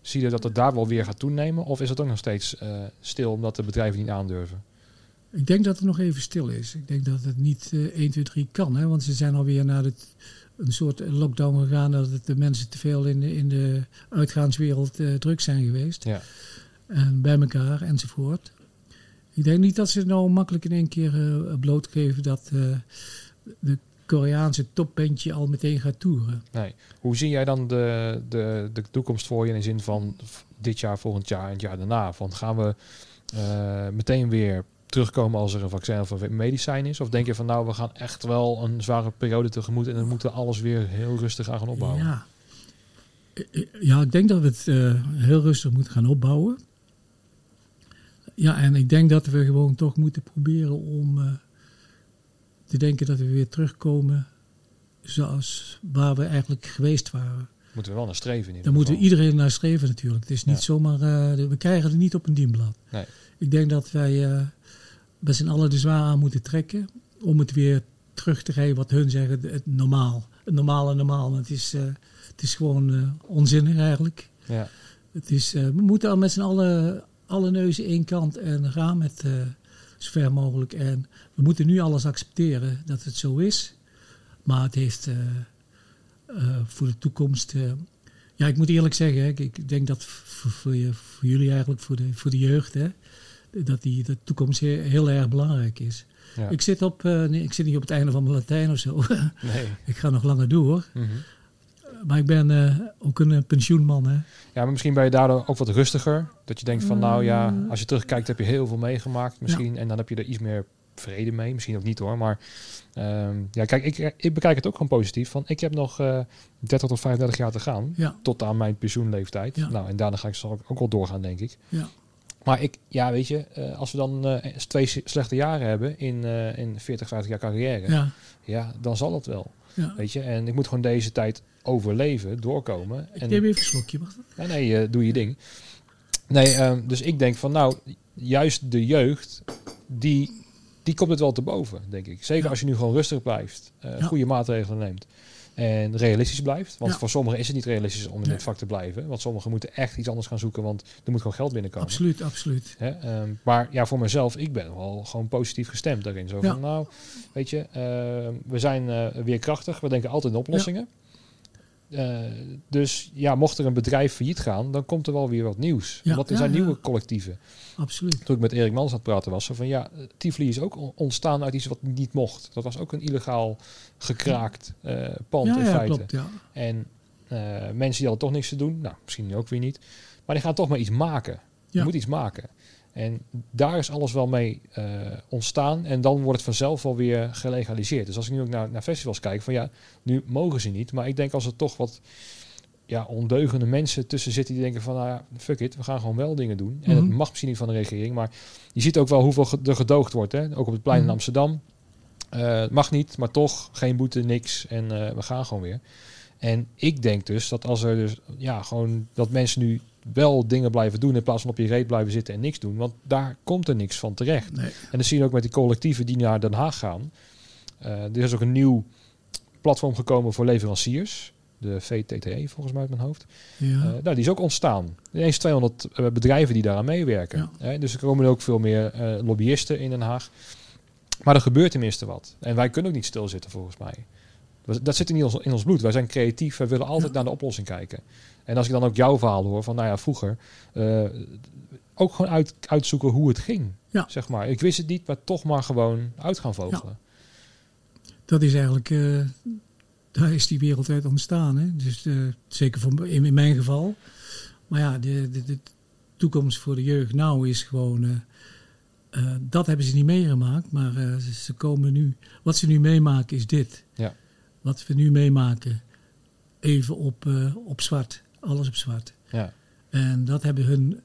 Zie je dat het daar wel weer gaat toenemen? Of is het ook nog steeds eh, stil omdat de bedrijven niet aandurven? Ik denk dat het nog even stil is. Ik denk dat het niet eh 1, 2, 3 kan. Hè? Want ze zijn alweer naar het een soort lockdown gegaan dat het de mensen te veel in de, in de uitgaanswereld uh, druk zijn geweest. Ja. En bij elkaar enzovoort. Ik denk niet dat ze nou makkelijk in één keer uh, blootgeven dat uh, de Koreaanse topbandje al meteen gaat toeren. Nee. Hoe zie jij dan de, de, de toekomst voor je in de zin van dit jaar, volgend jaar en het jaar daarna? Van gaan we meteen weer terugkomen als er een vaccin of een medicijn is? Of denk je van nou, we gaan echt wel een zware periode tegemoet en dan moeten we alles weer heel rustig aan gaan opbouwen? Ja, ja ik denk dat we het uh, heel rustig moeten gaan opbouwen. Ja, en ik denk dat we gewoon toch moeten proberen om uh, te denken dat we weer terugkomen zoals waar we eigenlijk geweest waren. Moeten we wel naar streven in Daar moeten we iedereen naar streven natuurlijk. Het is niet ja. zomaar, uh, we krijgen het niet op een dienblad. Nee. Ik denk dat wij met z'n allen de zwaar aan moeten trekken om het weer terug te geven wat hun zeggen, het normaal. Het normale normaal, het is, uh, het is gewoon onzinnig eigenlijk. Ja. Het is, we moeten al met z'n allen alle neuzen één kant en gaan met zo ver mogelijk. En we moeten nu alles accepteren dat het zo is. Maar het heeft uh, voor de toekomst. Uh, ja, ik moet eerlijk zeggen, hè, ik, ik, denk dat voor, voor, je, voor, jullie eigenlijk, voor de, voor de jeugd, hè, dat die de toekomst heel, heel erg belangrijk is. Ja. Ik, zit op, uh, nee, ik zit niet op het einde van mijn Latijn of zo. Nee. ik ga nog langer door. Mm -hmm. Maar ik ben ook een pensioenman. Hè. Ja, maar misschien ben je daardoor ook wat rustiger. Dat je denkt van nou ja, als je terugkijkt heb je heel veel meegemaakt misschien. Ja. En dan heb je er iets meer vrede mee. Misschien ook niet hoor, maar um, ja, kijk, ik, ik bekijk het ook gewoon positief. Van, ik heb nog uh, 30 tot 35 jaar te gaan, ja. tot aan mijn pensioenleeftijd. Ja. Nou, en daarna ga ik zal ook wel doorgaan, denk ik. Ja. Maar ik, ja, weet je, uh, als we dan uh, twee slechte jaren hebben in, uh, in 40, 50 jaar carrière, Ja. ja, dan zal het wel. Ja. Weet je, en ik moet gewoon deze tijd overleven, doorkomen. Ik en, neem even een slokje, wacht. Nee, nee, doe je ding. Nee, uh, dus ik denk van nou, juist de jeugd, die, die komt het wel te boven, denk ik. Zeker Ja. als je nu gewoon rustig blijft, uh, Ja. goede maatregelen neemt. En realistisch blijft. Want Ja. voor sommigen is het niet realistisch om in Nee. dit vak te blijven. Want sommigen moeten echt iets anders gaan zoeken, want er moet gewoon geld binnenkomen. Absoluut, absoluut. Hè? ehm, maar ja, voor mezelf, ik ben wel gewoon positief gestemd daarin. Zo Ja. van, nou, weet je, ehm, we zijn eh, weer krachtig. We denken altijd in oplossingen. Eh, dus ja, mocht er een bedrijf failliet gaan, dan komt er wel weer wat nieuws. Ja, Want er ja, zijn ja. nieuwe collectieven. Absoluut. Toen ik met Erik Mans aan het praten was, van ja, eh, Tivoli is ook on- ontstaan uit iets wat niet mocht. Dat was ook een illegaal gekraakt eh, pand Ja, in ja, feite. klopt. Ja. En mensen die hadden toch niks te doen. Nou, misschien ook weer niet. Maar die gaan toch maar iets maken. Je moet iets maken. En daar is alles wel mee eh, ontstaan. En dan wordt het vanzelf wel weer gelegaliseerd. Dus als ik nu ook naar, naar festivals kijk, van ja, nu mogen ze niet. Maar ik denk als er toch wat ja, ondeugende mensen tussen zitten die denken van, nou ja, fuck it, we gaan gewoon wel dingen doen. En Mhm. het mag misschien niet van de regering, maar je ziet ook wel hoeveel er gedoogd wordt. Hè? Ook op het plein in Mhm. Amsterdam. Het mag niet, maar toch geen boete, niks. En eh, we gaan gewoon weer. En ik denk dus dat als er dus, ja, gewoon dat mensen nu wel dingen blijven doen in plaats van op je reet blijven zitten en niks doen. Want daar komt er niks van terecht. Nee. En dat zie je ook met die collectieven die naar Den Haag gaan. Eh, er is ook een nieuw platform gekomen voor leveranciers. De VTTE volgens mij uit mijn hoofd. Ja. Eh, nou, die is ook ontstaan. Ineens 200 eh, bedrijven die daaraan meewerken. Ja. Dus er komen ook veel meer lobbyisten in Den Haag. Maar er gebeurt tenminste wat. En wij kunnen ook niet stilzitten volgens mij. Dat- zit in ons, in ons bloed. Wij zijn creatief. Wij willen altijd Ja. naar de oplossing kijken. En als ik dan ook jouw verhaal hoor van, nou ja, vroeger. eh, ook gewoon uit, uitzoeken hoe het ging. Ja. Zeg maar. Ik wist het niet, maar toch maar gewoon uit gaan vogelen. Dat is eigenlijk, eh, daar is die wereld uit ontstaan. Hè? Dus eh, zeker voor, in, in mijn geval. Maar ja, de, de, de toekomst voor de jeugd nou is gewoon, dat hebben ze niet meegemaakt. Maar ze, komen nu, wat ze nu meemaken is dit. Ja. Wat we nu meemaken, even op, op zwart, alles op zwart. Ja. En dat hebben hun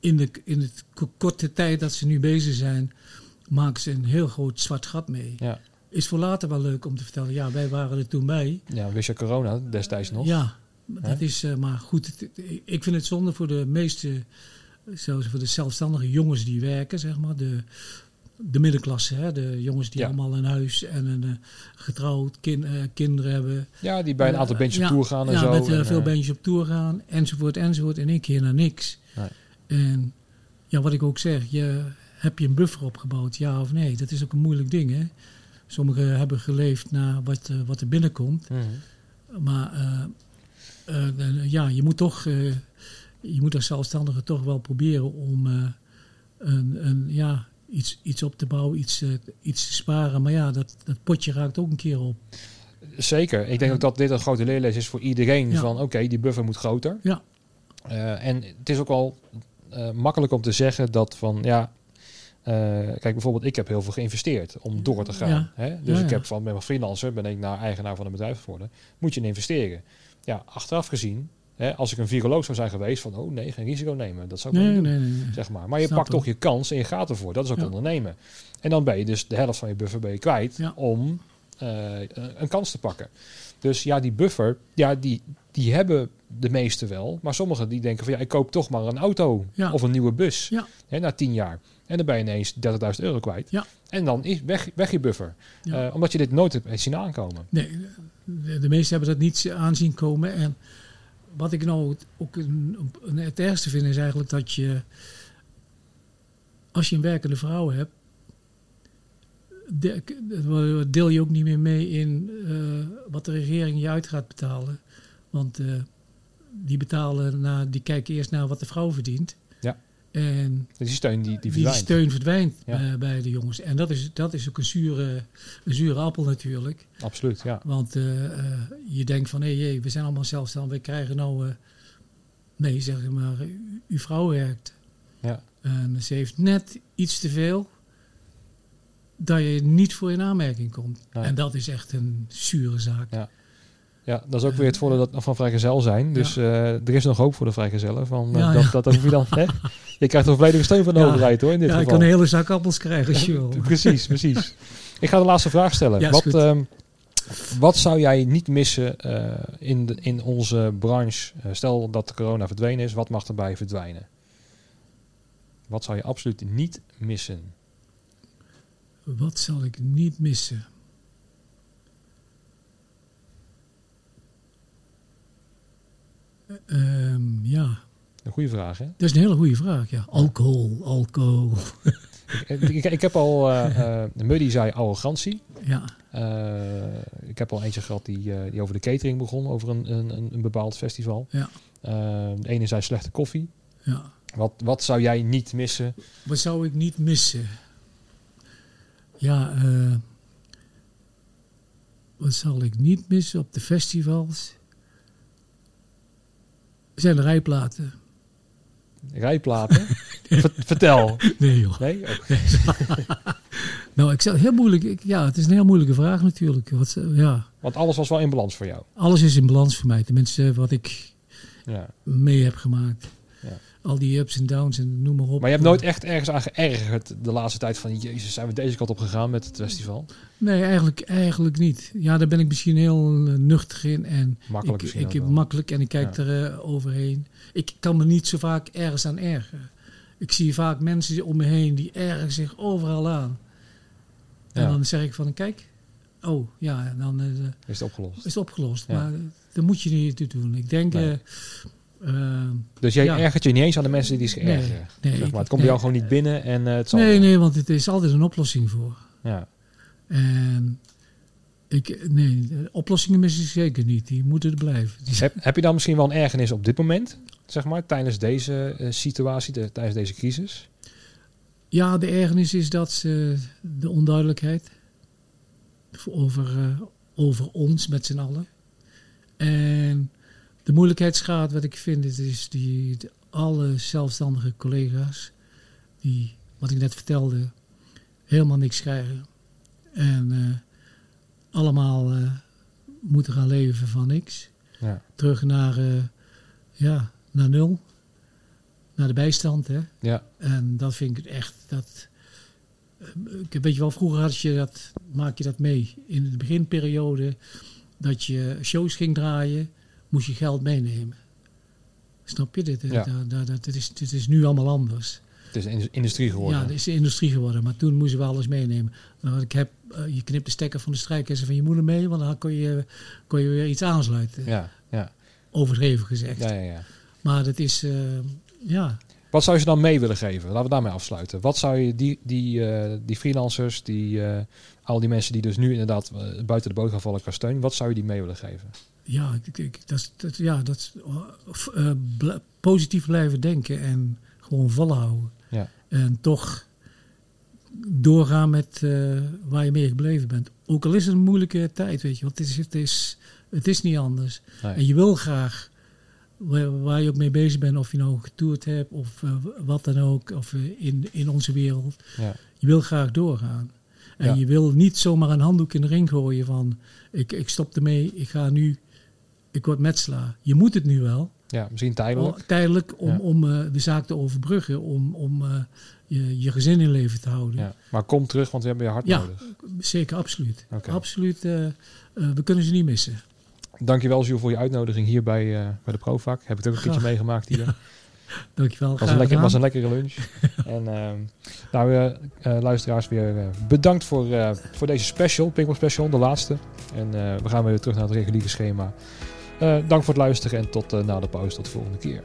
in de, in ko- korte tijd dat ze nu bezig zijn, maken ze een heel groot zwart gat mee. Ja. Is voor later wel leuk om te vertellen. Ja, wij waren er toen bij. ja, wist je corona destijds nog? Ja, dat is eh, maar goed. het- het- ik vind het zonde voor de meeste, zoals voor de zelfstandige jongens die werken, zeg maar. De, de middenklasse, hè? de jongens die Ja. allemaal een huis en een eh, getrouwd kin, eh, kinderen hebben. Ja, die bij een aantal Eh, bandjes ja, op tour gaan en ja, zo. met eh, En, veel bandjes op tour gaan, enzovoort, enzovoort. In één keer naar niks. Nee. En ja, wat ik ook zeg, je, heb je een buffer opgebouwd, ja of nee? Dat is ook een moeilijk ding, hè? Sommigen hebben geleefd naar wat, wat er binnenkomt. Mhm. Maar ja, je moet toch, je moet als zelfstandige toch wel proberen om een, een, ja, iets, iets op te bouwen, iets, eh, iets te sparen. Maar ja, dat, dat potje raakt ook een keer op. Zeker. Ik denk ook dat dit een grote leerles is voor iedereen. Ja. Van oké, die buffer moet groter. Ja. Eh, en het is ook al eh, makkelijk om te zeggen dat van ja. kijk, bijvoorbeeld, ik heb heel veel geïnvesteerd om door te gaan. Ja. Hè? Dus Ja, ik heb van met mijn freelancer ben ik naar eigenaar van een bedrijf geworden. Moet je in investeren. Ja, achteraf gezien, hè, als ik een viroloog zou zijn geweest, van oh nee, geen risico nemen. Dat zou ik Nee, niet nee, doen. nee. Zeg maar. maar je Snap pakt toch je kans en je gaat ervoor. Dat is ook Ja. ondernemen. En dan ben je dus de helft van je buffer ben je kwijt Ja. om eh, een kans te pakken. Dus ja, die buffer, ja, die, die hebben de meeste wel. Maar sommigen die denken van ja, ik koop toch maar een auto Ja. of een nieuwe bus Ja. hè, na tien jaar. En dan ben je ineens 30.000 euro kwijt. Ja. En dan is weg, weg je buffer. Eh, omdat je dit nooit hebt zien aankomen. Nee, de, de meesten hebben dat niet aanzien komen. En wat ik nou ook een, een, het ergste vind is eigenlijk dat je, als je een werkende vrouw hebt, de- deel je ook niet meer mee in eh, wat de regering je uit gaat betalen. Want eh, die betalen naar, die kijken eerst naar wat de vrouw verdient. En Dus die steun die, die die verdwijnt. steun verdwijnt Ja. eh, bij de jongens. En dat is, dat is ook een zure, een zure appel natuurlijk. Absoluut, ja. Want eh, eh, je denkt van, hé, hey, we zijn allemaal zelfstandig. We krijgen nou... nee, zeg maar, uw vrouw werkt. Ja. En ze heeft net iets te veel... dat je niet voor in aanmerking komt. En dat is echt een zure zaak. Ja. Ja, dat is ook weer het voordeel dat- van vrijgezel zijn. Dus eh, er is nog hoop voor de vrijgezellen. Van, eh, Ja, dat, ja. dat, dat hoef je dan... Hè? Je krijgt een volledige steun van de overheid hoor, in dit Ja, ik geval. kan een hele zak appels krijgen als je wil. Precies, precies. Ik ga de laatste vraag stellen. Wat, ehm, wat zou jij niet missen eh, in, de, in onze branche? Stel dat de corona verdwenen is, wat mag erbij verdwijnen? Wat zou je absoluut niet missen? Wat zal ik niet missen? Eh, ehm, ja, Een goede vraag, hè? dat is een hele goede vraag. Ja. Alcohol, alcohol. ik, ik, ik heb al... eh eh Muddy zei arrogantie. Ja, Eh, ik heb al eentje gehad die, eh, die over de catering begon, over een, een, een- een bepaald festival. Ja. Eh, de ene zei slechte koffie. ja. Wat, wat zou jij niet missen? Wat zou ik niet missen? Ja, eh, wat zal ik niet missen op de festivals? Zijn rijplaten? Rijplaten? Ver- vertel. Nee joh. Nee? Oh. Nou, ik zou heel moeilijk. ik- ja, het is een heel moeilijke vraag natuurlijk. Wat, ja, Want alles was wel in balans voor jou. alles is in balans voor mij. Tenminste, wat ik Ja. mee heb gemaakt. Al die ups en downs en noem maar op. Maar je hebt nooit echt ergens aan geërgerd de laatste tijd van... Jezus, zijn we deze kant op gegaan met het festival? Nee, eigenlijk, eigenlijk niet. Ja, daar ben ik misschien heel eh, nuchter in. En Makkelijk ik, ik heb wel. makkelijk en ik kijk Ja. er eh, overheen. Ik kan me niet zo vaak ergens aan ergeren. Ik zie vaak mensen om me heen die ergen zich overal aan. En Ja. dan zeg ik van, kijk, oh ja, dan eh, Is het opgelost. is het opgelost. Ja. Maar eh, dat moet je niet toe doen. Ik denk, Nee. Eh, Dus jij Ja. ergert je niet eens aan de mensen die zich ergeren? nee, zeg maar. Het komt bij jou gewoon niet binnen en eh, het zal... nee, nee, want het is altijd een oplossing voor. Ja. En ik, nee, oplossingen mis ik zeker niet. Die moeten er blijven. Heb, heb je dan misschien wel een ergernis op dit moment? Zeg maar, tijdens deze eh, situatie, de- tijdens deze crisis? Ja, de ergernis is dat ze de onduidelijkheid over, over ons met z'n allen. En de moeilijkheidsgraad, wat ik vind, is, is die de- alle zelfstandige collega's, die, wat ik net vertelde, helemaal niks krijgen. En eh, allemaal eh, moeten gaan leven van niks. Ja. Terug naar, eh, ja, naar nul. Naar de bijstand, hè. Ja. En dat vind ik echt. Dat, ik weet je wel, vroeger had je dat, maak je dat mee. In de beginperiode dat je shows ging draaien, moest je geld meenemen. Snap je? Dit, Ja. dat, dat, dat, dit, is, dit is nu allemaal anders. Het is een industrie geworden. Ja, het is industrie geworden. Maar toen moesten we alles meenemen. Nou, ik heb, eh, je knipt de stekker van de strijkijzer van je moeder mee, want dan kon je, kon je weer iets aansluiten. ja, ja, Overdreven gezegd. ja, ja, ja. Maar dat is, eh, ja, Wat zou je ze dan mee willen geven? Laten we daarmee afsluiten. Wat zou je die, die, eh, die freelancers, die, eh, al die mensen die dus nu inderdaad eh, buiten de boot gaan vallen qua steun, wat zou je die mee willen geven? Ja, ik, ik, dat, dat, ja, dat is, eh, bl- positief blijven denken en gewoon volhouden. Ja. En toch doorgaan met eh, waar je mee gebleven bent. Ook al is het een moeilijke tijd, weet je. Want het is, het is, het is niet anders. Nee. En je wil graag, waar, waar je ook mee bezig bent, of je nou getoerd hebt of eh, wat dan ook, of in, in onze wereld. Ja. Je wil graag doorgaan. En Ja. je wil niet zomaar een handdoek in de ring gooien van ik, ik stop ermee, ik ga nu, ik word metselaar. Je moet het nu wel, ja, misschien tijdelijk. o- tijdelijk, om, Ja. om eh, de zaak te overbruggen, om, om eh, je, je gezin in leven te houden. Ja. Maar kom terug, want we hebben je hard Ja. nodig. Zeker, absoluut. Absoluut, eh, we kunnen ze niet missen. Dankjewel Jules voor je uitnodiging hier bij, bij de Provac. Heb ik het ook een keertje meegemaakt hier. Dankjewel. was, een lekker, was een lekkere lunch. en ehm, nou, luisteraars weer bedankt voor, voor deze special, Pinkpop Special, de laatste. En we gaan weer terug naar het reguliere schema. Eh, dank voor het luisteren en tot eh, na de pauze. Tot de volgende keer.